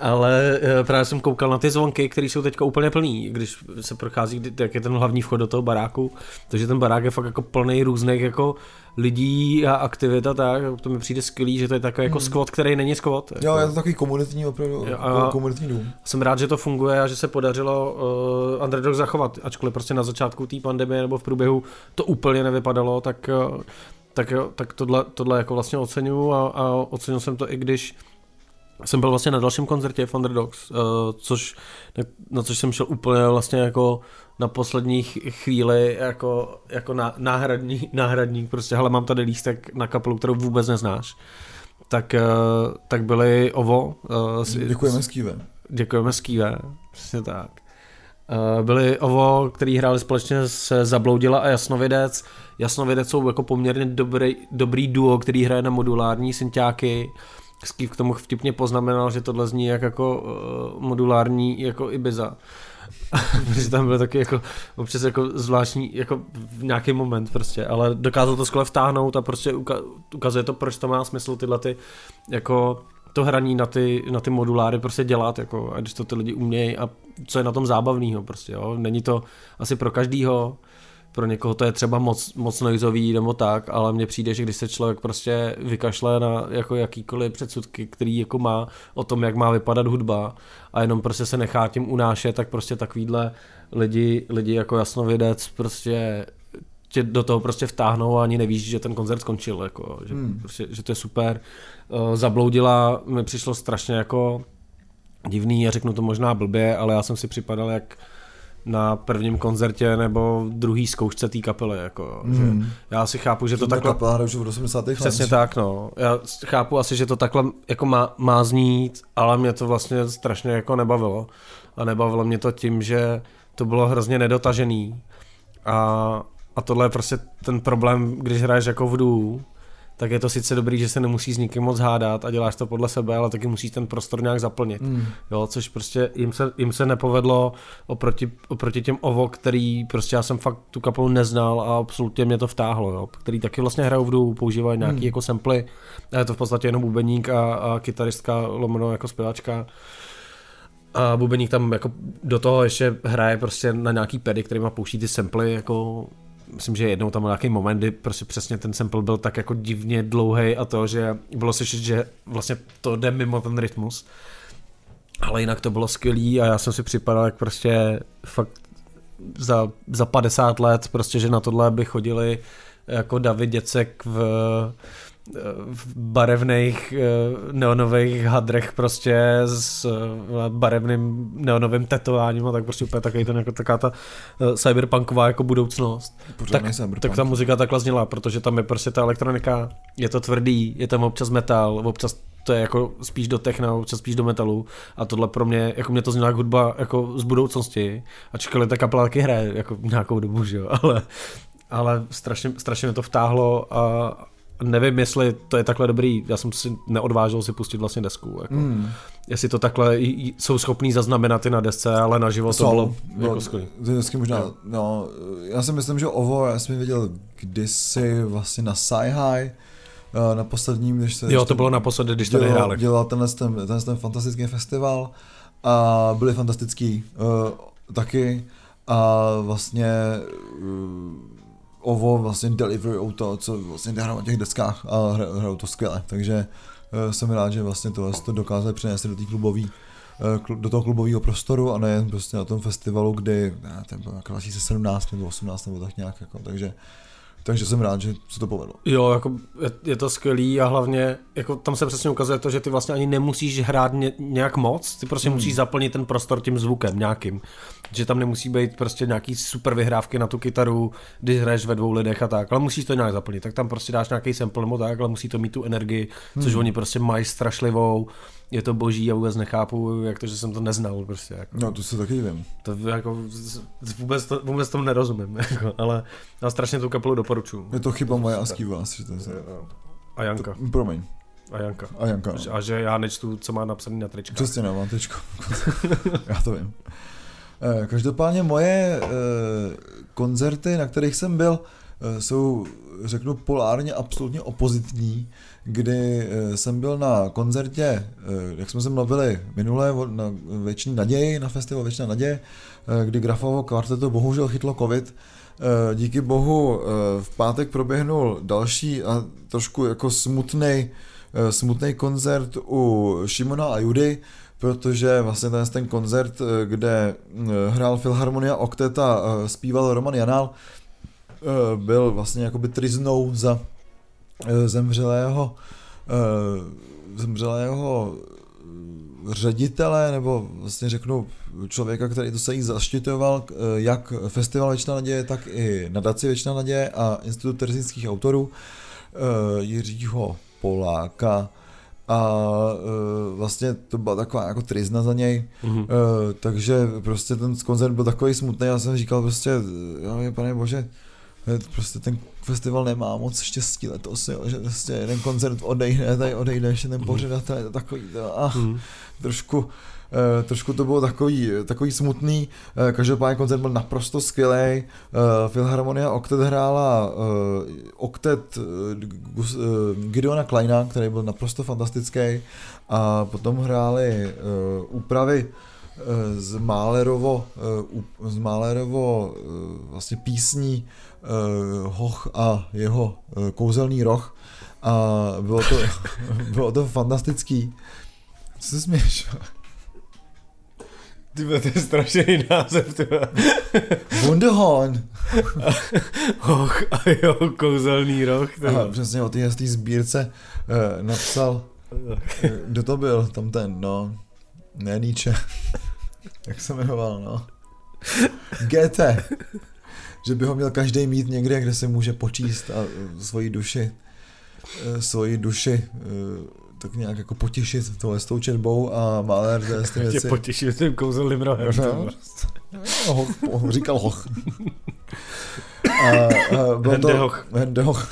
ale eh, právě jsem koukal na ty zvonky, které jsou teďka úplně plný, když se prochází, jak je ten hlavní vchod do toho baráku, takže ten barák je fakt jako plný různých jako lidí a aktivit a tak, to mi přijde skvělý, že to je takový jako hmm. skvot, který není skvot. Jo, jako. je to takový komunitní opravdu, a komunitní dům. Jsem rád, že to funguje a že se podařilo uh, Underdog zachovat, ačkoliv prostě na začátku té pandemie nebo v průběhu to úplně nevypadalo, tak uh, tak, jo, tak tohle, tohle jako vlastně oceňuju a, a ocenil jsem to i když jsem byl vlastně na dalším koncertě v Underdogs, uh, což, na, což jsem šel úplně vlastně jako na poslední chvíli jako, jako na, náhradní, <laughs> náhradník, prostě hele mám tady lístek na kapelu, kterou vůbec neznáš. Tak, uh, tak byli ovo. Uh, děkujeme Skýve. Děkujeme Skýve, přesně tak. Uh, byli ovo, který hráli společně se Zabloudila a Jasnovidec. Jasnovidec jsou jako poměrně dobrý, dobrý duo, který hraje na modulární synťáky. Skýv k tomu vtipně poznamenal, že tohle zní jak jako uh, modulární jako Ibiza. <laughs> že tam byl taky jako občas jako zvláštní jako v nějaký moment prostě, ale dokázal to skvěle vtáhnout a prostě ukazuje to, proč to má smysl tyhle ty jako to hraní na ty, na ty moduláry prostě dělat, jako, a když to ty lidi umějí a co je na tom zábavného prostě, jo. Není to asi pro každýho, pro někoho to je třeba moc, moc noizový nebo tak, ale mně přijde, že když se člověk prostě vykašle na jako jakýkoliv předsudky, který jako má o tom, jak má vypadat hudba a jenom prostě se nechá tím unášet, tak prostě takovýhle lidi, lidi jako jasnovidec prostě tě do toho prostě vtáhnou a ani nevíš, že ten koncert skončil, jako, že, hmm. prostě, že to je super. Uh, zabloudila mi přišlo strašně jako divný, já řeknu to možná blbě, ale já jsem si připadal jak na prvním koncertě nebo druhý zkoušce té kapely. Jako, hmm. že já si chápu, že to, to takhle... Kapela už v 80. Přesně let. tak, no. Já chápu asi, že to takhle jako má, má znít, ale mě to vlastně strašně jako nebavilo. A nebavilo mě to tím, že to bylo hrozně nedotažený. A, a tohle je prostě ten problém, když hraješ jako v dů, tak je to sice dobrý, že se nemusí s nikým moc hádat a děláš to podle sebe, ale taky musíš ten prostor nějak zaplnit. Mm. Jo, což prostě jim se, jim se nepovedlo oproti, oproti těm OVO, který prostě já jsem fakt tu kapelu neznal a absolutně mě to vtáhlo, jo, který taky vlastně hrajou v dů, používají nějaký mm. jako samply, a je to v podstatě jenom bubeník a, a kytaristka lomeno jako zpěvačka. A bubeník tam jako do toho ještě hraje prostě na nějaký pedy, má pouští ty samply jako myslím, že jednou tam byl nějaký moment, kdy prostě přesně ten sample byl tak jako divně dlouhý a to, že bylo slyšet, že vlastně to jde mimo ten rytmus. Ale jinak to bylo skvělý a já jsem si připadal jak prostě fakt za, za 50 let prostě, že na tohle by chodili jako David Děcek v v barevných eh, neonových hadrech prostě s eh, barevným neonovým tetováním a tak prostě úplně takový ten jako taká ta eh, cyberpunková jako budoucnost. tak, tak ta muzika takhle zněla, protože tam je prostě ta elektronika, je to tvrdý, je tam občas metal, občas to je jako spíš do techna, občas spíš do metalu a tohle pro mě, jako mě to zněla hudba jako z budoucnosti, ačkoliv ta kapela taky hraje jako nějakou dobu, že jo, <laughs> ale, ale strašně, strašně mě to vtáhlo a, nevím, jestli to je takhle dobrý, já jsem si neodvážil si pustit vlastně desku. Jako. Mm. Jestli to takhle jsou schopní zaznamenat i na desce, ale na život to bylo no, jako. Ty desky možná, no. no, já si myslím, že Ovo, já jsem viděl kdysi vlastně na Sci-Hi, eh, na posledním, když se... Jo, to bylo naposledy, když to vyhráli. Dělal tenhle ten, tenhle ten fantastický festival a byli fantastický uh, taky a vlastně uh, ovo vlastně delivery to, co vlastně hrajou na těch deskách a hrajou to skvěle, takže uh, jsem rád, že vlastně tohle to dokázali přinést do té klubový uh, do toho klubového prostoru a ne prostě na tom festivalu, kdy ne, to bylo 2017 nebo 18 nebo tak nějak, jako, takže takže jsem rád, že se to povedlo. Jo, jako je, je to skvělý a hlavně jako tam se přesně ukazuje to, že ty vlastně ani nemusíš hrát ně, nějak moc, ty prostě hmm. musíš zaplnit ten prostor tím zvukem nějakým. Že tam nemusí být prostě nějaký super vyhrávky na tu kytaru, když hraješ ve dvou lidech a tak, ale musíš to nějak zaplnit. Tak tam prostě dáš nějaký sample nebo tak, ale musí to mít tu energii, hmm. což oni prostě mají strašlivou je to boží a vůbec nechápu, jak to, že jsem to neznal prostě. Jako. No to se taky vím. To jako vůbec, to, vůbec tomu nerozumím, <laughs> jako, ale já strašně tu kapelu doporučuju. Je to chyba moje a vás, že to je... A Janka. To, promiň. A Janka. A Janka. No. A že já nečtu, co má napsaný na tričku. Přesně, no, mám tričko. <laughs> já to vím. Eh, každopádně moje eh, koncerty, na kterých jsem byl, eh, jsou, řeknu, polárně absolutně opozitní kdy jsem byl na koncertě, jak jsme se mluvili minule, na Věčný naději, na festival Věčná naděje, kdy Grafovo kvarteto bohužel chytlo covid. Díky bohu v pátek proběhnul další a trošku jako smutný smutný koncert u Šimona a Judy, protože vlastně ten, ten koncert, kde hrál Filharmonia Octet a zpíval Roman Janál, byl vlastně jakoby triznou za Eh, zemřelého eh, zemřelého eh, ředitele, nebo vlastně řeknu člověka, který to se jí zaštitoval, jak Festival Věčná naděje, tak i nadaci Věčná naděje a Institut terzinských autorů Jiřího Poláka a vlastně to byla taková jako trizna za něj, mm-hmm. takže prostě ten koncert byl takový smutný, já jsem říkal prostě, jo, pane bože, prostě ten festival nemá moc štěstí letos, jo, že prostě jeden koncert odejde, tady odejde ještě ten pořadatel, je to takový, to, ah, mm. trošku, Uh, trošku to bylo takový, takový smutný, uh, každopádně koncert byl naprosto skvělý. Uh, Filharmonia Octet hrála Octet Gideona Kleina, který byl naprosto fantastický a potom hráli úpravy z Málerovo, z Málerovo vlastně písní Hoch a jeho kouzelný roh a bylo to, <laughs> bylo to fantastický. Co se směš? Ty to je strašný název, ty Wunderhorn. Hoch a jeho kouzelný roh. Aha, přesně o té sbírce uh, napsal, kdo to byl, tam ten, no, ne Nietzsche, jak se jmenoval, no. GT že by ho měl každý mít někde, kde se může počíst a e, svoji duši, e, svoji duši tak nějak jako potěšit tohle s tou četbou a Mahler <laughs> to ty věci. Tě potěšit tím kouzelným rohem. No, no, hoch, říkal hoch. <laughs> A, a bylo to, Hendehoch.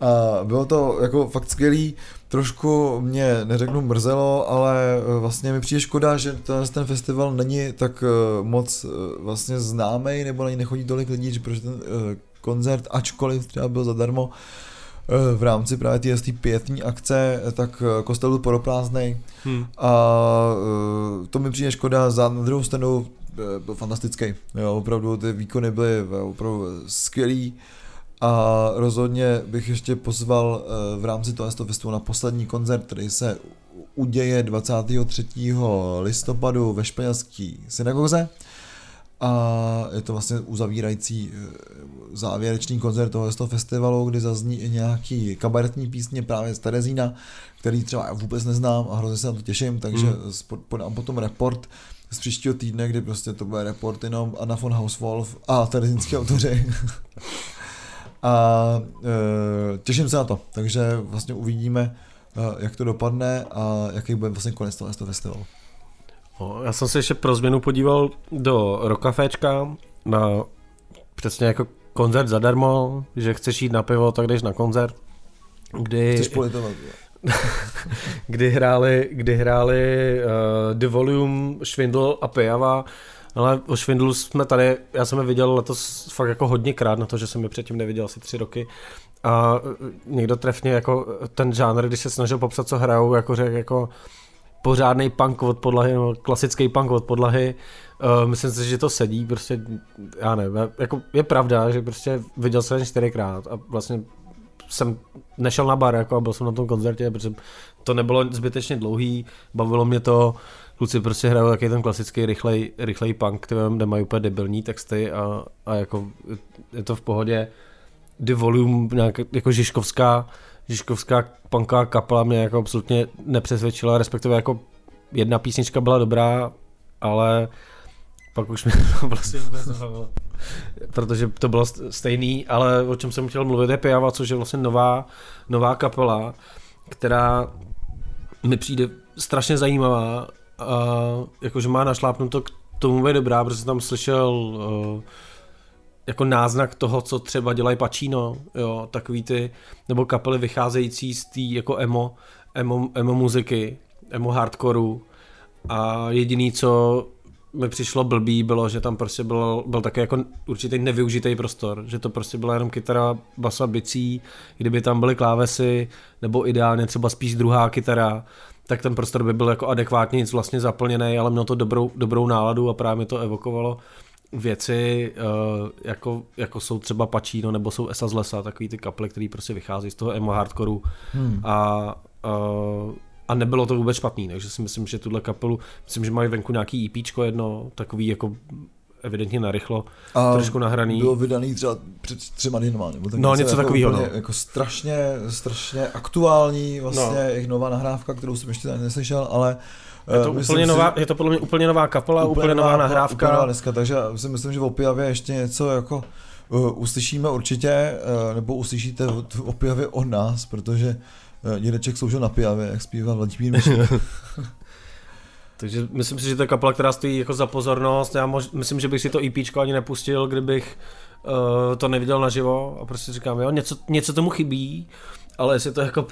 A bylo to jako fakt skvělý, trošku mě neřeknu mrzelo, ale e, vlastně mi přijde škoda, že ten, ten festival není tak e, moc e, vlastně známý, nebo na něj nechodí tolik lidí, protože ten koncert, ačkoliv třeba byl zadarmo, v rámci právě té pětní akce, tak kostel byl poroprázdnej hmm. a to mi přijde škoda, za na druhou stranu byl fantastický, jo, opravdu ty výkony byly opravdu skvělý, a rozhodně bych ještě pozval eh, v rámci toho festivalu na poslední koncert, který se uděje 23. listopadu ve španělské synagoze. A je to vlastně uzavírající eh, závěrečný koncert toho festivalu, kdy zazní i nějaký kabaretní písně právě z Terezína, který třeba já vůbec neznám a hrozně se na to těším, takže mm. podám potom report z příštího týdne, kdy prostě to bude report jenom Anna von Hauswolf a terezínský autoři. <laughs> A e, těším se na to, takže vlastně uvidíme, e, jak to dopadne a jaký bude vlastně konec toho festivalu. No, já jsem se ještě pro změnu podíval do Rokaféčka na přesně jako koncert zadarmo, že chceš jít na pivo, tak jdeš na koncert. Kdy... Chceš politovat, <laughs> kdy hráli, kdy hráli uh, The Volume, Švindl a Pijava ale o Švindlu jsme tady, já jsem je viděl letos fakt jako hodněkrát na to, že jsem je předtím neviděl asi tři roky. A e, někdo trefně jako ten žánr, když se snažil popsat, co hrajou, jako řekl jako pořádný punk od podlahy, nebo klasický punk od podlahy. Uh, myslím si, že to sedí, prostě, já nevím, jako je pravda, že prostě viděl jsem čtyřikrát a vlastně jsem nešel na bar, jako a byl jsem na tom koncertě, protože to nebylo zbytečně dlouhý, bavilo mě to, kluci prostě hrajou jaký ten klasický rychlej, rychlej punk, kde mají úplně debilní texty a, a jako je to v pohodě. The Volume, nějak, jako Žižkovská, Žižkovská punková kapela mě jako absolutně nepřesvědčila, respektive jako jedna písnička byla dobrá, ale pak už mi to vlastně. Protože to bylo stejný, ale o čem jsem chtěl mluvit je Pijava, což je vlastně nová, nová kapela, která mi přijde strašně zajímavá a jakože má našlápnuto k tomu je dobrá, protože jsem tam slyšel uh, jako náznak toho, co třeba dělají Pacino, jo, takový ty, nebo kapely vycházející z té jako emo, emo, emo muziky, emo hardcoreu a jediný, co mi přišlo blbý, bylo, že tam prostě byl, byl také jako určitý nevyužitý prostor, že to prostě byla jenom kytara, basa, bicí, kdyby tam byly klávesy, nebo ideálně třeba spíš druhá kytara, tak ten prostor by byl jako adekvátně nic vlastně zaplněný, ale měl to dobrou, dobrou náladu a právě mi to evokovalo věci, uh, jako, jako jsou třeba Pacino nebo jsou Esa z lesa, takový ty kaple, které prostě vychází z toho emo hardcoreu hmm. a uh, a nebylo to vůbec špatný, takže si myslím, že tuhle kapelu, myslím, že mají venku nějaký EPčko jedno, takový jako evidentně narychlo, a trošku nahraný. Bylo vydaný třeba před třema dnama, nebo tak no, něco jako takového. No. Jako strašně, strašně aktuální vlastně no. jejich nová nahrávka, kterou jsem ještě tady neslyšel, ale je to, úplně si, nová, je to podle mě úplně nová kapela, úplně, úplně nová, nová nahrávka. Úplně nová dneska, takže si myslím, že v Opijavě ještě něco jako uh, uslyšíme určitě, uh, nebo uslyšíte v Opijavě od nás, protože uh, dědeček sloužil na pijavě, jak zpívá Vladimír <laughs> <laughs> Takže myslím si, že to je kapela, která stojí jako za pozornost. Já mož, myslím, že bych si to EP ani nepustil, kdybych uh, to neviděl naživo a prostě říkám, jo, něco, něco tomu chybí, ale jestli to jako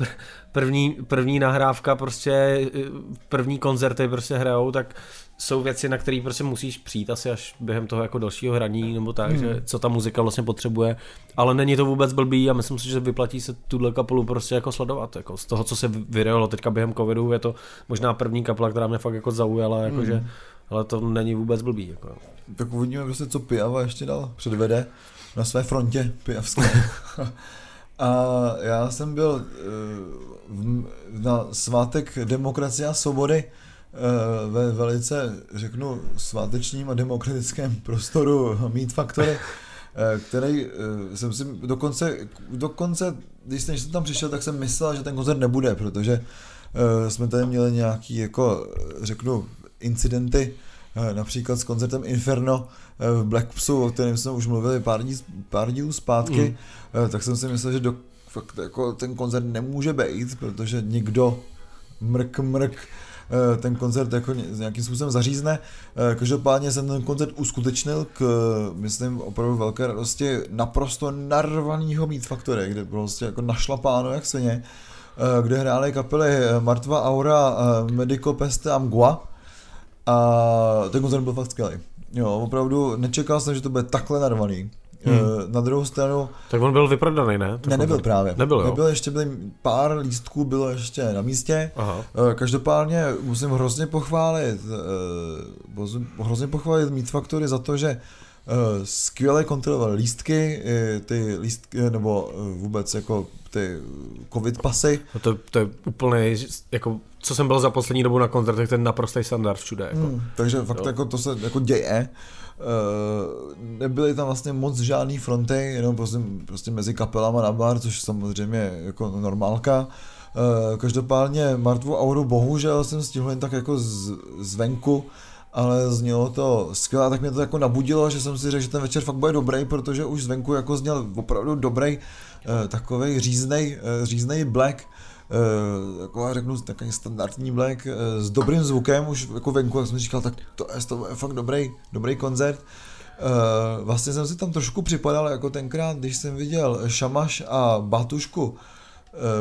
první, první nahrávka, prostě první koncerty prostě hrajou, tak jsou věci, na které prostě musíš přijít asi až během toho jako dalšího hraní nebo tak, hmm. že co ta muzika vlastně potřebuje, ale není to vůbec blbý a myslím si, že vyplatí se tuhle kapelu prostě jako sledovat, jako z toho, co se vyrojilo teďka během covidu, je to možná první kapela, která mě fakt jako zaujala, jakože, hmm. ale to není vůbec blbý. Jako. Tak uvidíme prostě, co Pijava ještě dal, předvede na své frontě pijavské. <laughs> a já jsem byl uh, na svátek demokracie a svobody Eh, ve velice, řeknu, svátečním a demokratickém <laughs> prostoru Meet Factory, eh, který eh, jsem si dokonce, dokonce, když jsem tam přišel, tak jsem myslel, že ten koncert nebude, protože jsme tady měli nějaký, jako, řeknu, incidenty, například s koncertem Inferno v Black Psu, o kterém jsme už mluvili pár, dní, pár dílů zpátky, mm. tak jsem si myslel, že do, fakt jako ten koncert nemůže být, protože nikdo mrk mrk Eh, ten koncert jako nějakým způsobem zařízne. Eh, každopádně jsem ten koncert uskutečnil k, myslím, opravdu velké radosti naprosto narvanýho Meat Factory, kde prostě jako našlapáno jak svině, eh, kde hrály kapely Martva Aura, Medico Peste a Mgua. A ten koncert byl fakt skvělý. Jo, opravdu nečekal jsem, že to bude takhle narvaný. Hmm. Eh, na druhou stranu... Tak on byl vyprodaný, ne? Tak ne, nebyl právě. Nebyl, jo? Nebyl, ještě byly pár lístků, bylo ještě na místě. Aha. Eh, každopádně musím hrozně pochválit, eh, hrozně pochválit Meat Factory za to, že skvěle kontroloval lístky, ty lístky, nebo vůbec jako ty covid pasy. No to, to je úplně, jako, co jsem byl za poslední dobu na koncertech, ten naprostý standard všude. Jako. Hmm, takže fakt jako to se jako děje. Uh, nebyly tam vlastně moc žádný fronty, jenom prostě, prostě mezi kapelama na bar, což samozřejmě jako normálka. Uh, každopádně Martvu Auru bohužel jsem stihl jen tak jako z, zvenku, ale znělo to skvěle, tak mě to jako nabudilo, že jsem si řekl, že ten večer fakt bude dobrý, protože už zvenku jako zněl opravdu dobrý, uh, takový říznej, uh, říznej black, jako já řeknu takový standardní black s dobrým zvukem už jako venku, jak jsem říkal, tak to je, to je fakt dobrý, dobrý koncert. Vlastně jsem si tam trošku připadal jako tenkrát, když jsem viděl Šamaš a Bátušku, uh,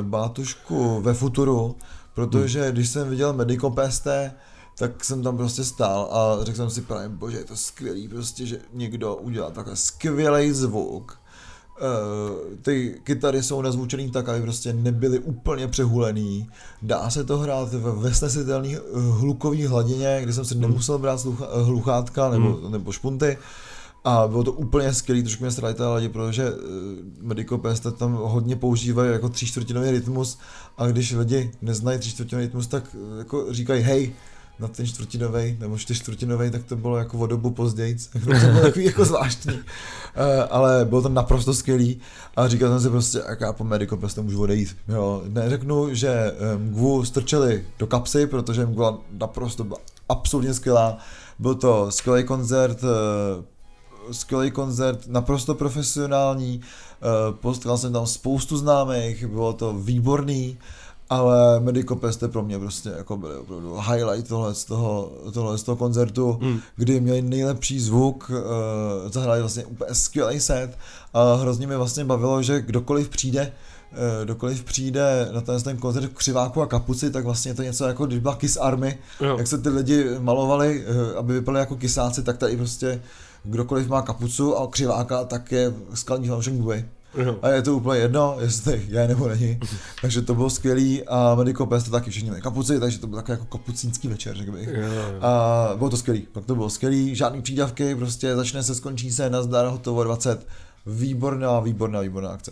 Bátušku ve Futuru, protože hmm. když jsem viděl Medico PST, tak jsem tam prostě stál a řekl jsem si právě, bože, je to skvělý prostě, že někdo udělal takhle skvělý zvuk Uh, ty kytary jsou nazvučený tak, aby prostě nebyly úplně přehulený. Dá se to hrát ve snesitelné eh, hlukové hladině, kde jsem si hmm. nemusel brát slucha, eh, hluchátka nebo, hmm. nebo špunty. A bylo to úplně skvělý, trošku mě strali lidi, protože uh, Pest tam hodně používají jako tři čtvrtinový rytmus a když lidi neznají tři čtvrtinový rytmus, tak jako říkají hej, na ten čtvrtinový nebo čtyřčtvrtinový, tak to bylo jako o dobu později, <laughs> to bylo takový jako zvláštní, uh, ale bylo to naprosto skvělý a říkal jsem si prostě, jak já po Medico prostě můžu odejít, jo, neřeknu, že Mgvu strčeli do kapsy, protože Mgva naprosto byla absolutně skvělá, byl to skvělý koncert, uh, skvělý koncert, naprosto profesionální, potkal jsem tam spoustu známých, bylo to výborný, ale Medicopest je pro mě prostě jako byl opravdu highlight tohle z toho, tohle z toho koncertu, mm. kdy měli nejlepší zvuk, uh, zahráli vlastně úplně skvělý set a hrozně mi vlastně bavilo, že kdokoliv přijde, uh, kdokoliv přijde na ten, ten koncert křiváku a kapuci, tak vlastně je to něco jako když byla Kiss Army, jo. jak se ty lidi malovali, uh, aby vypadali jako kisáci, tak tady prostě kdokoliv má kapucu a křiváka, tak je skalní fanoušek Bluey. Uh-huh. A je to úplně jedno, jestli je nebo není. <laughs> takže to bylo skvělý a Medical Pest taky všichni měli kapuci, takže to byl takový jako kapucínský večer, řekl bych. A bylo to skvělý, pak to bylo skvělý, žádný přídavky, prostě začne se, skončí se, nazdar, hotovo 20. Výborná, výborná, výborná akce.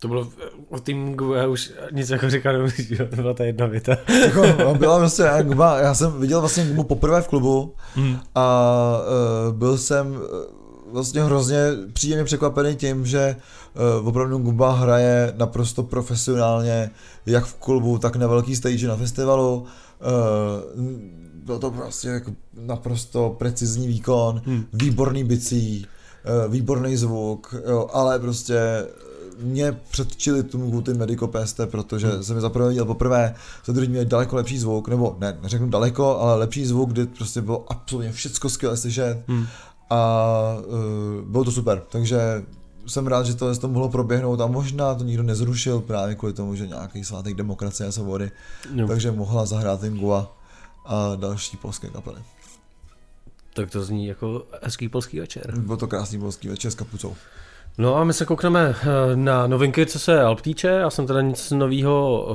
To bylo o tým já už nic jako říkat nemůžu, to byla ta jedna věta. jako, no, byla prostě Guba, já jsem viděl vlastně Gubu poprvé v klubu hmm. a uh, byl jsem vlastně hrozně příjemně překvapený tím, že uh, opravdu Gumba hraje naprosto profesionálně, jak v klubu, tak na velký stage na festivalu. Uh, byl to prostě jako naprosto precizní výkon, hmm. výborný bicí, uh, výborný zvuk, jo, ale prostě mě předčili tomu ty Medico PST, protože hmm. jsem je zaprvé viděl poprvé, za druhý měli daleko lepší zvuk, nebo ne, neřeknu daleko, ale lepší zvuk, kdy prostě bylo absolutně všecko skvěle slyšet hmm a uh, bylo to super, takže jsem rád, že to, to mohlo proběhnout a možná to nikdo nezrušil právě kvůli tomu, že nějaký svátek demokracie a svobody, no. takže mohla zahrát Ingua a další polské kapely. Tak to zní jako hezký polský večer. Byl to krásný polský večer s kapucou. No a my se koukneme eh, na novinky, co se Alp týče. Já jsem teda nic nového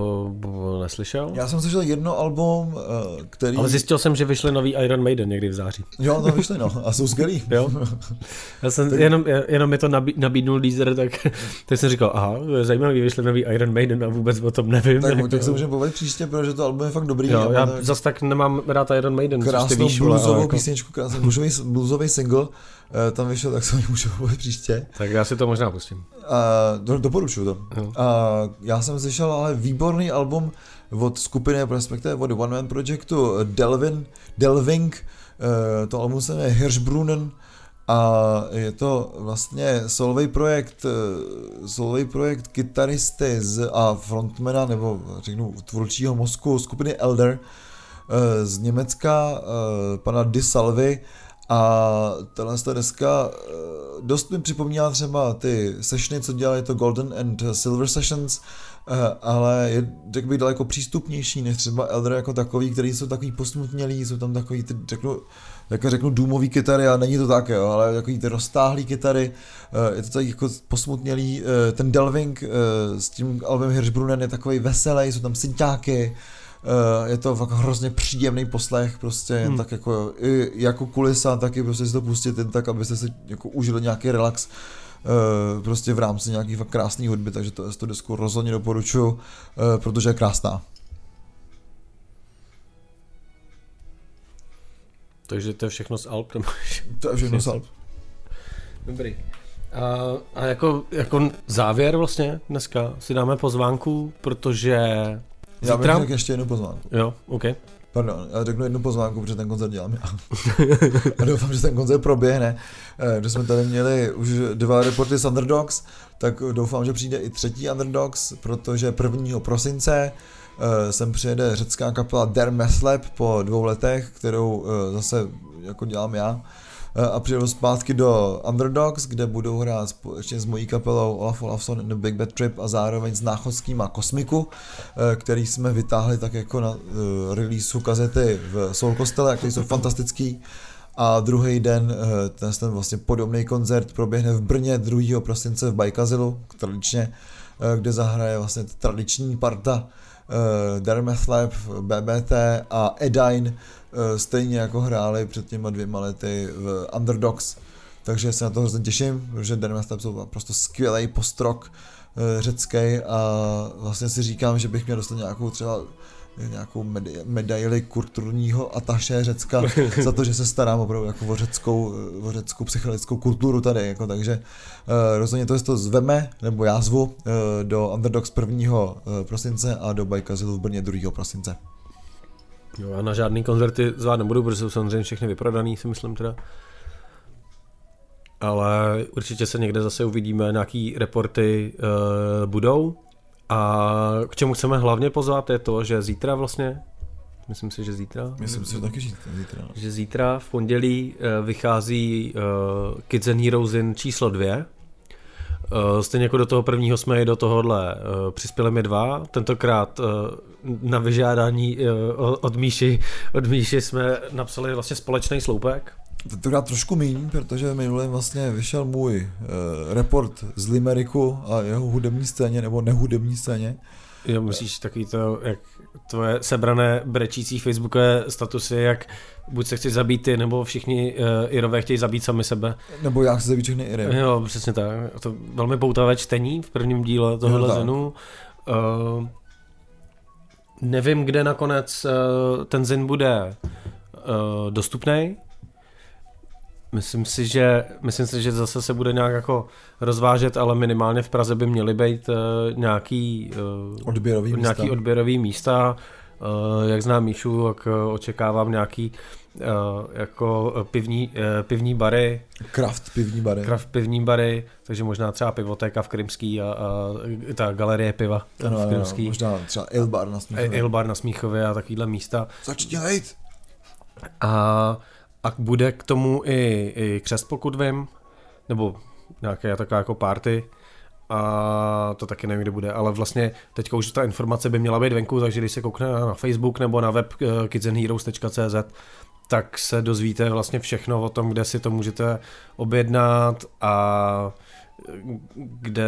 uh, neslyšel. Já jsem slyšel jedno album, uh, který... Ale zjistil jsem, že vyšly nový Iron Maiden někdy v září. Jo, to vyšly, no. A jsou skvělý. jo. <laughs> Já jsem tak... jenom, jenom mi to nabídnul Deezer, tak, <laughs> tak jsem říkal, aha, zajímavý, vyšly nový Iron Maiden a vůbec o tom nevím. Tak, tak, tak se můžeme povědět příště, protože to album je fakt dobrý. Jo, já tak... zas tak nemám rád Iron Maiden. Krásnou bluesovou jako... písničku, krásný bluesový single Eh, tam vyšel, tak se mi můžu mluvit příště. Tak já si to možná pustím. A, do, doporučuju to. A, já jsem slyšel ale výborný album od skupiny, respektive od One Man Projectu Delvin, Delving, eh, to album se jmenuje Hirschbrunnen a je to vlastně solový projekt, eh, solový projekt kytaristy z, a frontmana, nebo řeknu tvůrčího mozku skupiny Elder z Německa, pana Di Salvi, a tahle deska eh, dost mi připomíná třeba ty sessiony, co dělali to Golden and Silver Sessions, eh, ale je, řekl bych, daleko přístupnější než třeba Elder jako takový, který jsou takový posmutnělí, jsou tam takový, ty, řeknu, jako řeknu důmový kytary a není to tak, jo, ale takový ty roztáhlý kytary, eh, je to tak jako posmutnělý, ten Delving s tím albem Hirschbrunnen je takový veselý, jsou tam synťáky, je to fakt hrozně příjemný poslech, prostě jen hmm. tak jako, i jako kulisa, taky prostě si to pustit jen tak, abyste si jako užili nějaký relax uh, prostě v rámci nějaký fakt krásný hudby, takže to, to desku rozhodně doporučuju, uh, protože je krásná. Takže to je všechno z Alp, nebo? To je všechno z Alp. Dobrý. A, a jako, jako závěr vlastně dneska si dáme pozvánku, protože já bych řekl ještě jednu pozvánku. Jo, OK. Pardon, já řeknu jednu pozvánku, protože ten koncert dělám já. <laughs> a doufám, že ten koncert proběhne. Eh, když jsme tady měli už dva reporty z Underdogs, tak doufám, že přijde i třetí Underdogs, protože 1. prosince eh, sem přijede řecká kapela Der Meslab po dvou letech, kterou eh, zase jako dělám já a přijedou zpátky do Underdogs, kde budou hrát společně s mojí kapelou Olaf Olafson and the Big Bad Trip a zároveň s Náchodským a Kosmiku, eh, který jsme vytáhli tak jako na uh, releaseu kazety v Soul Kostele, který jsou fantastický. A druhý den eh, ten, ten vlastně podobný koncert proběhne v Brně 2. prosince v Bajkazilu, tradičně, kde zahraje vlastně tradiční parta Dermeth Lab, BBT a Edine, Eh, stejně jako hráli před těma dvěma lety v Underdogs. Takže se na to hrozně těším, protože Denver jsou prostě skvělý postrok eh, řecký a vlastně si říkám, že bych měl dostat nějakou třeba nějakou medi- medaili kulturního ataše Řecka za to, že se starám opravdu jako o řeckou, o řeckou psychologickou kulturu tady, jako, takže uh, rozhodně to, to zveme, nebo já zvu uh, do Underdogs 1. Uh, prosince a do Bajkazilu v Brně 2. prosince. Jo, já na žádný koncerty zvát nebudu, protože jsou samozřejmě všechny vyprodaný, si myslím teda. Ale určitě se někde zase uvidíme, nějaký reporty uh, budou. A k čemu chceme hlavně pozvat je to, že zítra vlastně, myslím si, že zítra. Myslím si, že taky zítra. Že zítra v pondělí uh, vychází uh, Kids and Heroes in číslo dvě. Uh, stejně jako do toho prvního jsme i do tohohle uh, přispěli mi dva. Tentokrát uh, na vyžádání od, Míši, od Míši jsme napsali vlastně společný sloupek. Tentokrát trošku méně, protože minule vlastně vyšel můj uh, report z Limeriku a jeho hudební scéně nebo nehudební scéně. Jo, myslíš takový to, jak tvoje sebrané brečící facebookové statusy, jak buď se chci zabít ty, nebo všichni uh, Irové chtějí zabít sami sebe. Nebo já chci zabít všechny Iry. Jo, přesně tak. To velmi poutavé čtení v prvním díle tohohle zenu. Uh, nevím, kde nakonec uh, ten zin bude uh, dostupný. Myslím si, že, myslím si, že zase se bude nějak jako rozvážet, ale minimálně v Praze by měly být uh, nějaký, uh, odběrový nějaký místa. odběrový místa. Uh, jak znám Míšu, tak uh, očekávám nějaký uh, jako pivní, uh, pivní bary. Kraft pivní bary. Kraft pivní bary, takže možná třeba pivotéka v Krymský a, a ta galerie piva ano, v Krymský. Ano, možná třeba Ilbar na Smíchově. Ilbar na Smíchově a takovýhle místa. Začni lejt! A a bude k tomu i, i křest, pokud vím, nebo nějaké taková jako party, a to taky nevím, kde bude, ale vlastně teď už ta informace by měla být venku, takže když se koukne na Facebook nebo na web eh, kidsandheroes.cz, tak se dozvíte vlastně všechno o tom, kde si to můžete objednat a kde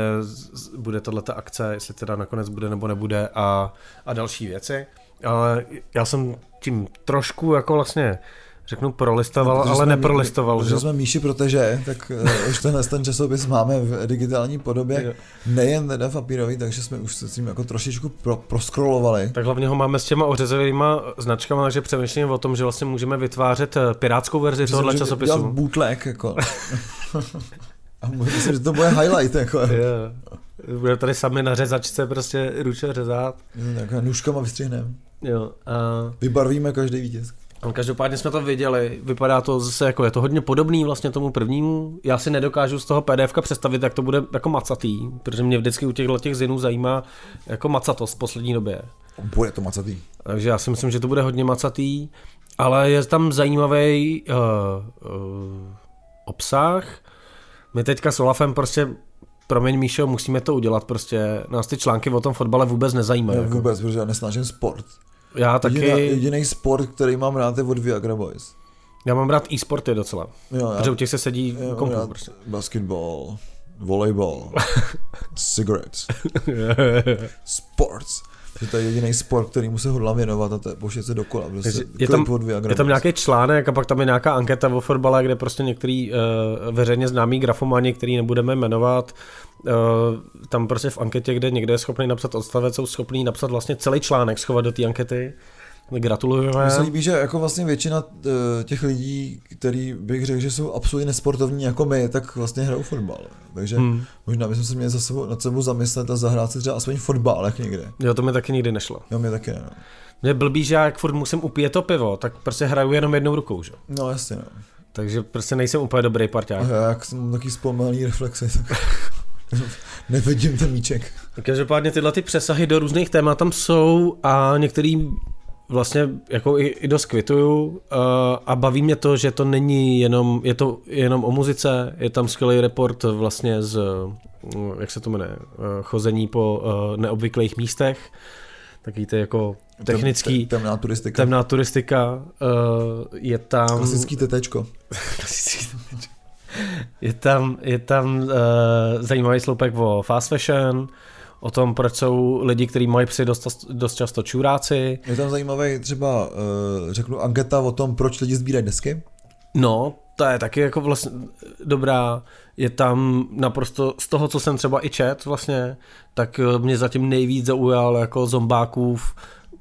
bude tato akce, jestli teda nakonec bude nebo nebude a, a další věci. Ale já jsem tím trošku jako vlastně řeknu prolistoval, no, ale neprolistoval. Protože jsme Míši, protože tak uh, už tenhle ten časopis máme v digitální podobě, jo. nejen teda papírový, takže jsme už se s tím jako trošičku pro, proskrolovali. Tak hlavně ho máme s těma ořezovými značkami, takže přemýšlím o tom, že vlastně můžeme vytvářet eh, pirátskou verzi tohohle časopisu. Dělat bootleg, jako. <laughs> A myslím, že to bude highlight, jako. Yeah. Bude tady sami na řezačce prostě ruče řezat. Tak nůžkama vystřihneme. Jo. A... Vybarvíme každý vítěz. Každopádně jsme to viděli, vypadá to zase jako je to hodně podobný vlastně tomu prvnímu. Já si nedokážu z toho PDF představit, jak to bude jako macatý, protože mě vždycky u těchto těch zinů zajímá jako macatost v poslední době. Bude to macatý. Takže já si myslím, že to bude hodně macatý, ale je tam zajímavý uh, uh, obsah. My teďka s Olafem prostě Promiň Míšo, musíme to udělat prostě. Nás ty články o tom fotbale vůbec nezajímají. Ne, jako. Vůbec, protože já nesnáším sport. Já taky... Jediný, jediný sport, který mám rád, je od Viagra Boys. Já mám rád e-sporty docela. Jo, já, protože u těch se sedí kompu. Prostě. Basketball, volejball, <laughs> cigarettes, <laughs> sports. Že to je jediný sport, který mu se hodlám věnovat a to je pošet se dokola. Prostě je, tam, je tam nějaký článek a pak tam je nějaká anketa o fotbale, kde prostě některý uh, veřejně známý grafomani, který nebudeme jmenovat, uh, tam prostě v anketě, kde někdo je schopný napsat odstavec, jsou schopný napsat vlastně celý článek, schovat do té ankety. Gratulujeme. Mně se líbí, že jako vlastně většina eh, těch lidí, který bych řekl, že jsou absolutně nesportovní jako my, tak vlastně hrajou fotbal. Takže hmm. možná bychom se měli za sebou, nad sebou zamyslet a zahrát si třeba aspoň fotbal jak někde. Jo, to mi taky nikdy nešlo. Jo, mi taky ne. No. Mě blbý, že já jak furt musím upít to pivo, tak prostě hraju jenom jednou rukou, že? No jasně, no. Takže prostě nejsem úplně dobrý parťák. Já jak jsem taky zpomalý reflexy, tak <laughs> nevidím ten míček. Každopádně tyhle ty přesahy do různých témat tam jsou a některý vlastně jako i, i dost kvituju uh, a baví mě to, že to není jenom, je to jenom o muzice, je tam skvělý report vlastně z, uh, jak se to jmenuje, uh, chození po uh, neobvyklých místech, takový ty jako technický, Tem, temná turistika. Temná turistika, uh, je tam... <laughs> Klasický tetečko. je tam, je tam uh, zajímavý sloupek o fast fashion, o tom, proč jsou lidi, kteří mají psy dost, dost často čuráci. Je tam zajímavý třeba, uh, řeknu, anketa o tom, proč lidi sbírají desky? No, to je taky jako vlastně dobrá. Je tam naprosto, z toho, co jsem třeba i čet vlastně, tak eh, mě zatím nejvíc zaujal jako zombákův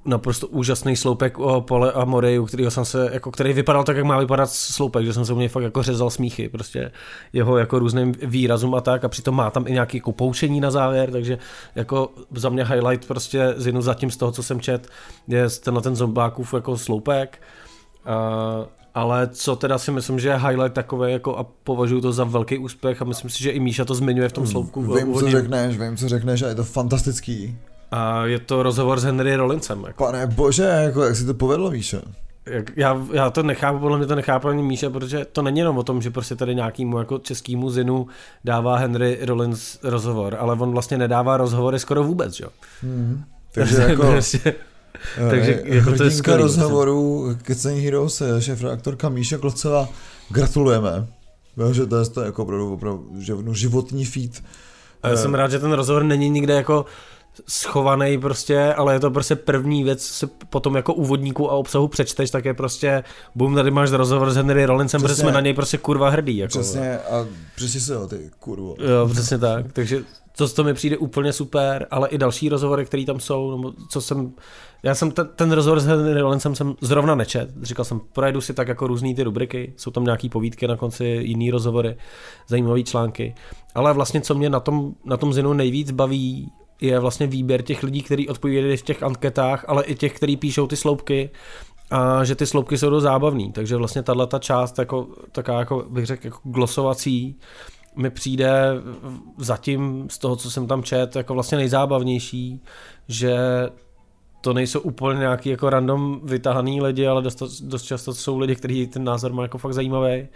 naprosto úžasný sloupek o Pole a Moreju, který jsem se, jako, který vypadal tak, jak má vypadat sloupek, že jsem se u něj fakt jako řezal smíchy, prostě jeho jako různým výrazům a tak a přitom má tam i nějaký jako poučení na závěr, takže jako za mě highlight prostě z jednu zatím z toho, co jsem čet, je tenhle ten zombákův jako sloupek. Uh, ale co teda si myslím, že je highlight takové jako a považuji to za velký úspěch a myslím si, že i Míša to zmiňuje v tom sloupku. Vím, co řekneš, vím, co řekneš a je to fantastický. A je to rozhovor s Henry Rollincem. Jako. Pane bože, jako, jak si to povedlo, Míša? Jak, já, já, to nechápu, podle mě to nechápu ani Míša, protože to není jenom o tom, že prostě tady nějakýmu jako českýmu zinu dává Henry Rollins rozhovor, ale on vlastně nedává rozhovory skoro vůbec, jo. Mm. <laughs> Takže jako... Prostě- takže jako to je skvělý, rozhovoru Kecení Heroes, šéf aktorka Míša Klocová, gratulujeme. že to je to jako opravdu, opravdu životní feed. A já jsem rád, že ten rozhovor není nikde jako schovaný prostě, ale je to prostě první věc, si potom jako úvodníku a obsahu přečteš, tak je prostě, bum, tady máš rozhovor s Henry Rollinsem, protože jsme na něj prostě kurva hrdí. Jako, přesně, a přesně se ho, ty kurvo. Jo, přesně tak, takže to, to mi přijde úplně super, ale i další rozhovory, které tam jsou, nebo co jsem, já jsem ten, ten rozhovor s Henry Rollinsem jsem zrovna nečet, říkal jsem, projedu si tak jako různý ty rubriky, jsou tam nějaký povídky na konci, jiný rozhovory, zajímavé články, ale vlastně co mě na tom, na tom zinu nejvíc baví, je vlastně výběr těch lidí, kteří odpovídají v těch anketách, ale i těch, kteří píšou ty sloupky a že ty sloupky jsou dost zábavný, takže vlastně tahle ta část jako, taká jako bych řekl jako glosovací mi přijde zatím z toho, co jsem tam čet, jako vlastně nejzábavnější, že to nejsou úplně nějaký jako random vytahaný lidi, ale dost, dost často jsou lidi, kteří ten názor má jako fakt zajímavý.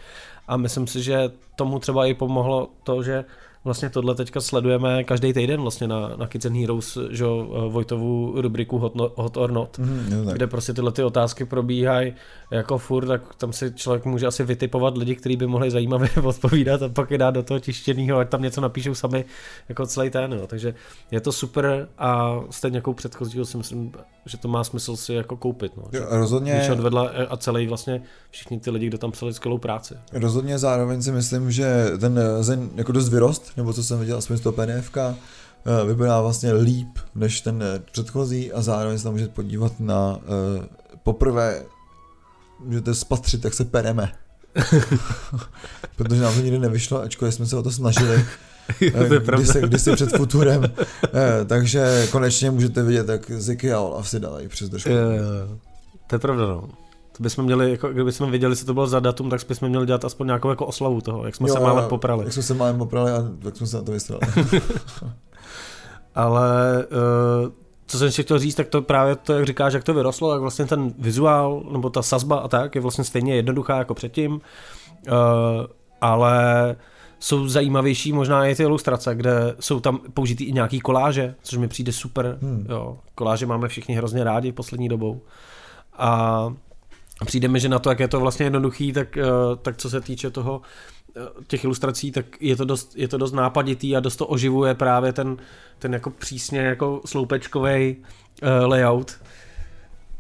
A myslím si, že tomu třeba i pomohlo to, že vlastně tohle teďka sledujeme každý týden vlastně na, na Kids and Heroes, že Vojtovu rubriku Hot, no, Hot or Not, mm, kde prostě tyhle ty otázky probíhají jako furt, tak tam si člověk může asi vytipovat lidi, kteří by mohli zajímavě <laughs> odpovídat a pak je dát do toho tištěného, ať tam něco napíšou sami jako celý ten, jo. takže je to super a stejně jako předchozího si myslím, že to má smysl si jako koupit. No. Jo, rozhodně. Když odvedla a celý vlastně všichni ty lidi, kdo tam psali skvělou práci. Rozhodně zároveň si myslím, že ten zen jako dost vyrost, nebo co jsem viděl aspoň z toho PDFK, eh, vypadá vlastně líp než ten eh, předchozí a zároveň se tam můžete podívat na poprvé můžete spatřit, jak se pereme. <laughs> Protože nám to nikdy nevyšlo, ačkoliv jsme se o to snažili. <laughs> když, se, když se před futurem. <laughs> takže konečně můžete vidět, jak Ziky a Olaf si dávají přes držku. To je pravda, no. To bychom měli, jako, kdyby jsme viděli, co to bylo za datum, tak bychom měli dělat aspoň nějakou jako oslavu toho, jak jsme jo, se málem poprali. Jak jsme se málem poprali a jak jsme se na to vystrali. Ale uh, co jsem ještě chtěl říct, tak to právě to, jak říkáš, jak to vyrostlo, jak vlastně ten vizuál, nebo ta sazba a tak, je vlastně stejně jednoduchá jako předtím, uh, ale jsou zajímavější možná i ty ilustrace, kde jsou tam použitý i nějaký koláže, což mi přijde super. Hmm. Jo, koláže máme všichni hrozně rádi poslední dobou. A přijde mi, že na to, jak je to vlastně jednoduchý, tak, eh, tak co se týče toho eh, těch ilustrací, tak je to dost, je to dost nápaditý a dost to oživuje právě ten, ten jako přísně jako sloupečkový uh, layout.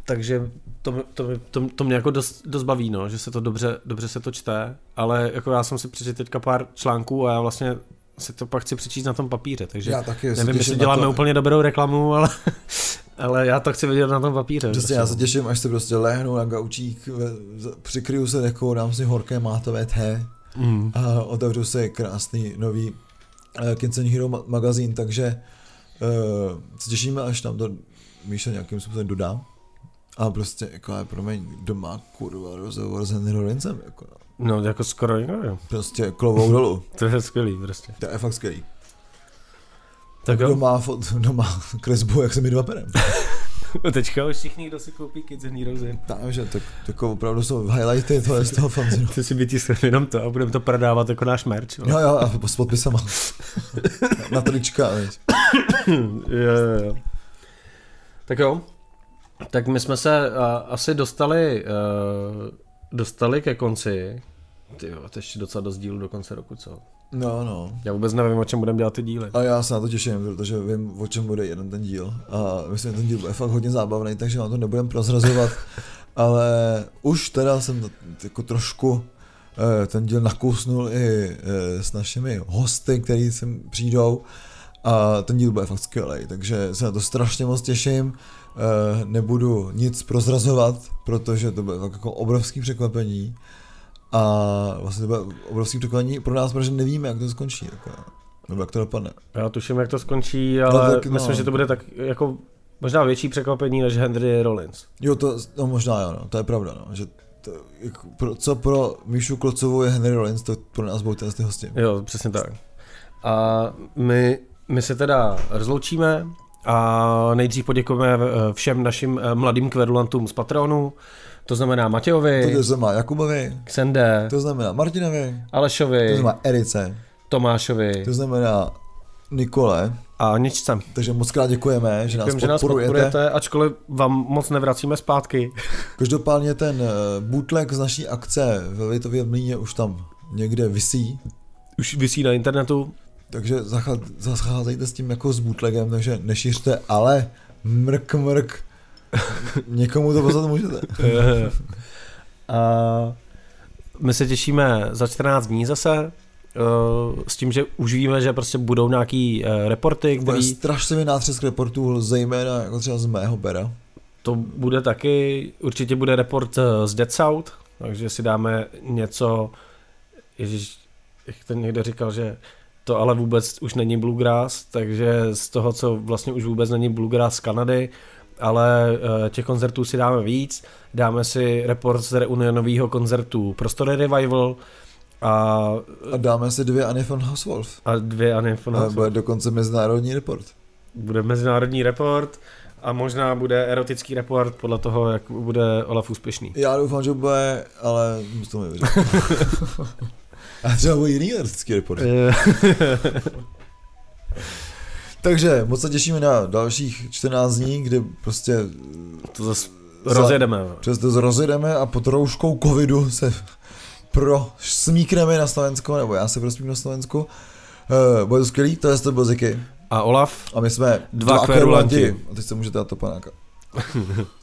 Takže to, to, to, to mě jako dost, dost baví, no, že se to dobře, dobře se to čte, ale jako já jsem si přečetl teďka pár článků a já vlastně si to pak chci přečíst na tom papíře, takže já taky, nevím, jestli děláme to... úplně dobrou reklamu, ale, <laughs> ale já to chci vidět na tom papíře. Přesně, já se těším, až se prostě lehnu na gaučík, přikryju se dekou, dám si horké mátové té mm. a otevřu si krásný nový uh, Kids Hero magazín, takže uh, se těšíme, až tam to Míša nějakým způsobem dodá. A prostě, jako, je promiň, doma kurva rozhovor s Henry Rollinsem, jako. No. no, jako skoro jo. Prostě klovou dolů. <laughs> to je skvělý, prostě. To je fakt skvělý. Tak kdo má, fot, kdo má kresbu, jak se mi dva perem. <laughs> <laughs> Teďka už všichni, kdo si koupí Kids and Heroes. Takže tak, jako opravdu jsou highlighty to je z toho fanzinu. Ty si vytiskneme jenom to a budeme to prodávat jako náš merch. Jo, jo, a s podpisama. na trička, víš. jo, jo. Tak jo, tak my jsme se uh, asi dostali, uh, dostali ke konci. Ty jo, to ještě docela dost dílu do konce roku, co? No, no. Já vůbec nevím, o čem budeme dělat ty díly. A já se na to těším, protože vím, o čem bude jeden ten díl. A myslím, že ten díl bude fakt hodně zábavný, takže na to nebudem prozrazovat. <laughs> ale už teda jsem to, jako trošku eh, ten díl nakousnul i s našimi hosty, který sem přijdou. A ten díl bude fakt skvělý, takže se na to strašně moc těším. Eh, nebudu nic prozrazovat, protože to bude fakt jako obrovský překvapení. A vlastně to bude obrovský překvapení pro nás, protože nevíme, jak to skončí. Jako, nebo jak to dopadne. Já tuším, jak to skončí, ale No, no, tak, myslím, no. že to bude tak jako možná větší překvapení než Henry Rollins. Jo, to no, možná jo, no, to je pravda, no, že to, jako, pro, co pro Míšu Klocovou je Henry Rollins, to pro nás budou ty hosti. Jo, přesně tak. A my, my se teda rozloučíme a nejdřív poděkujeme všem našim eh, mladým kverulantům z Patronu, to znamená Matějovi, To znamená Jakubovi, Xende, to znamená Martinovi, to Alešovi, znamená Erice, Tomášovi to znamená Nikole, a Ničce. takže moc krát děkujeme, že nás Děkujeme, že nás podporujete. podporujete, ačkoliv vám moc nevracíme zpátky. <laughs> Každopádně ten eh, bootleg z naší akce ve Litově v Mlíně už tam někde visí, Už vysí na internetu. takže zacházejte s tím jako s bootlegem, takže nešiřte, ale mrk mrk, <laughs> někomu to poslat můžete. <laughs> a my se těšíme za 14 dní zase, eh, s tím, že už víme, že prostě budou nějaký eh, reporty, Bude který strašlivý nátřesk reportů, zejména jako třeba z mého pera. to bude taky, určitě bude report eh, z Dead South, takže si dáme něco, ježiš, jak ten někdo říkal, že to ale vůbec už není bluegrass, takže z toho, co vlastně už vůbec není bluegrass z Kanady, ale eh, těch koncertů si dáme víc, dáme si report z reunionového koncertu Prostory Revival a, A dáme si dvě Annie von Hauswolf. a dvě A Anifonace. bude dokonce mezinárodní report. Bude mezinárodní report a možná bude erotický report podle toho, jak bude Olaf úspěšný. Já doufám, že bude, ale musím to nevěřit. <laughs> A třeba bude jiný erotický report. <laughs> Eh, Takže moc se těšíme na dalších 14 dní, kdy prostě to zase Za- rozjedeme. přes to rozjedeme a pod rouškou covidu se pro smíkneme na Slovensko, nebo já se prosmím na Slovensku. Uh, bude to skvělý, to je to byl Ziky. A Olaf? A my jsme Dva kverulanti. kverulanti. A teď se můžete na to panáka. <laughs>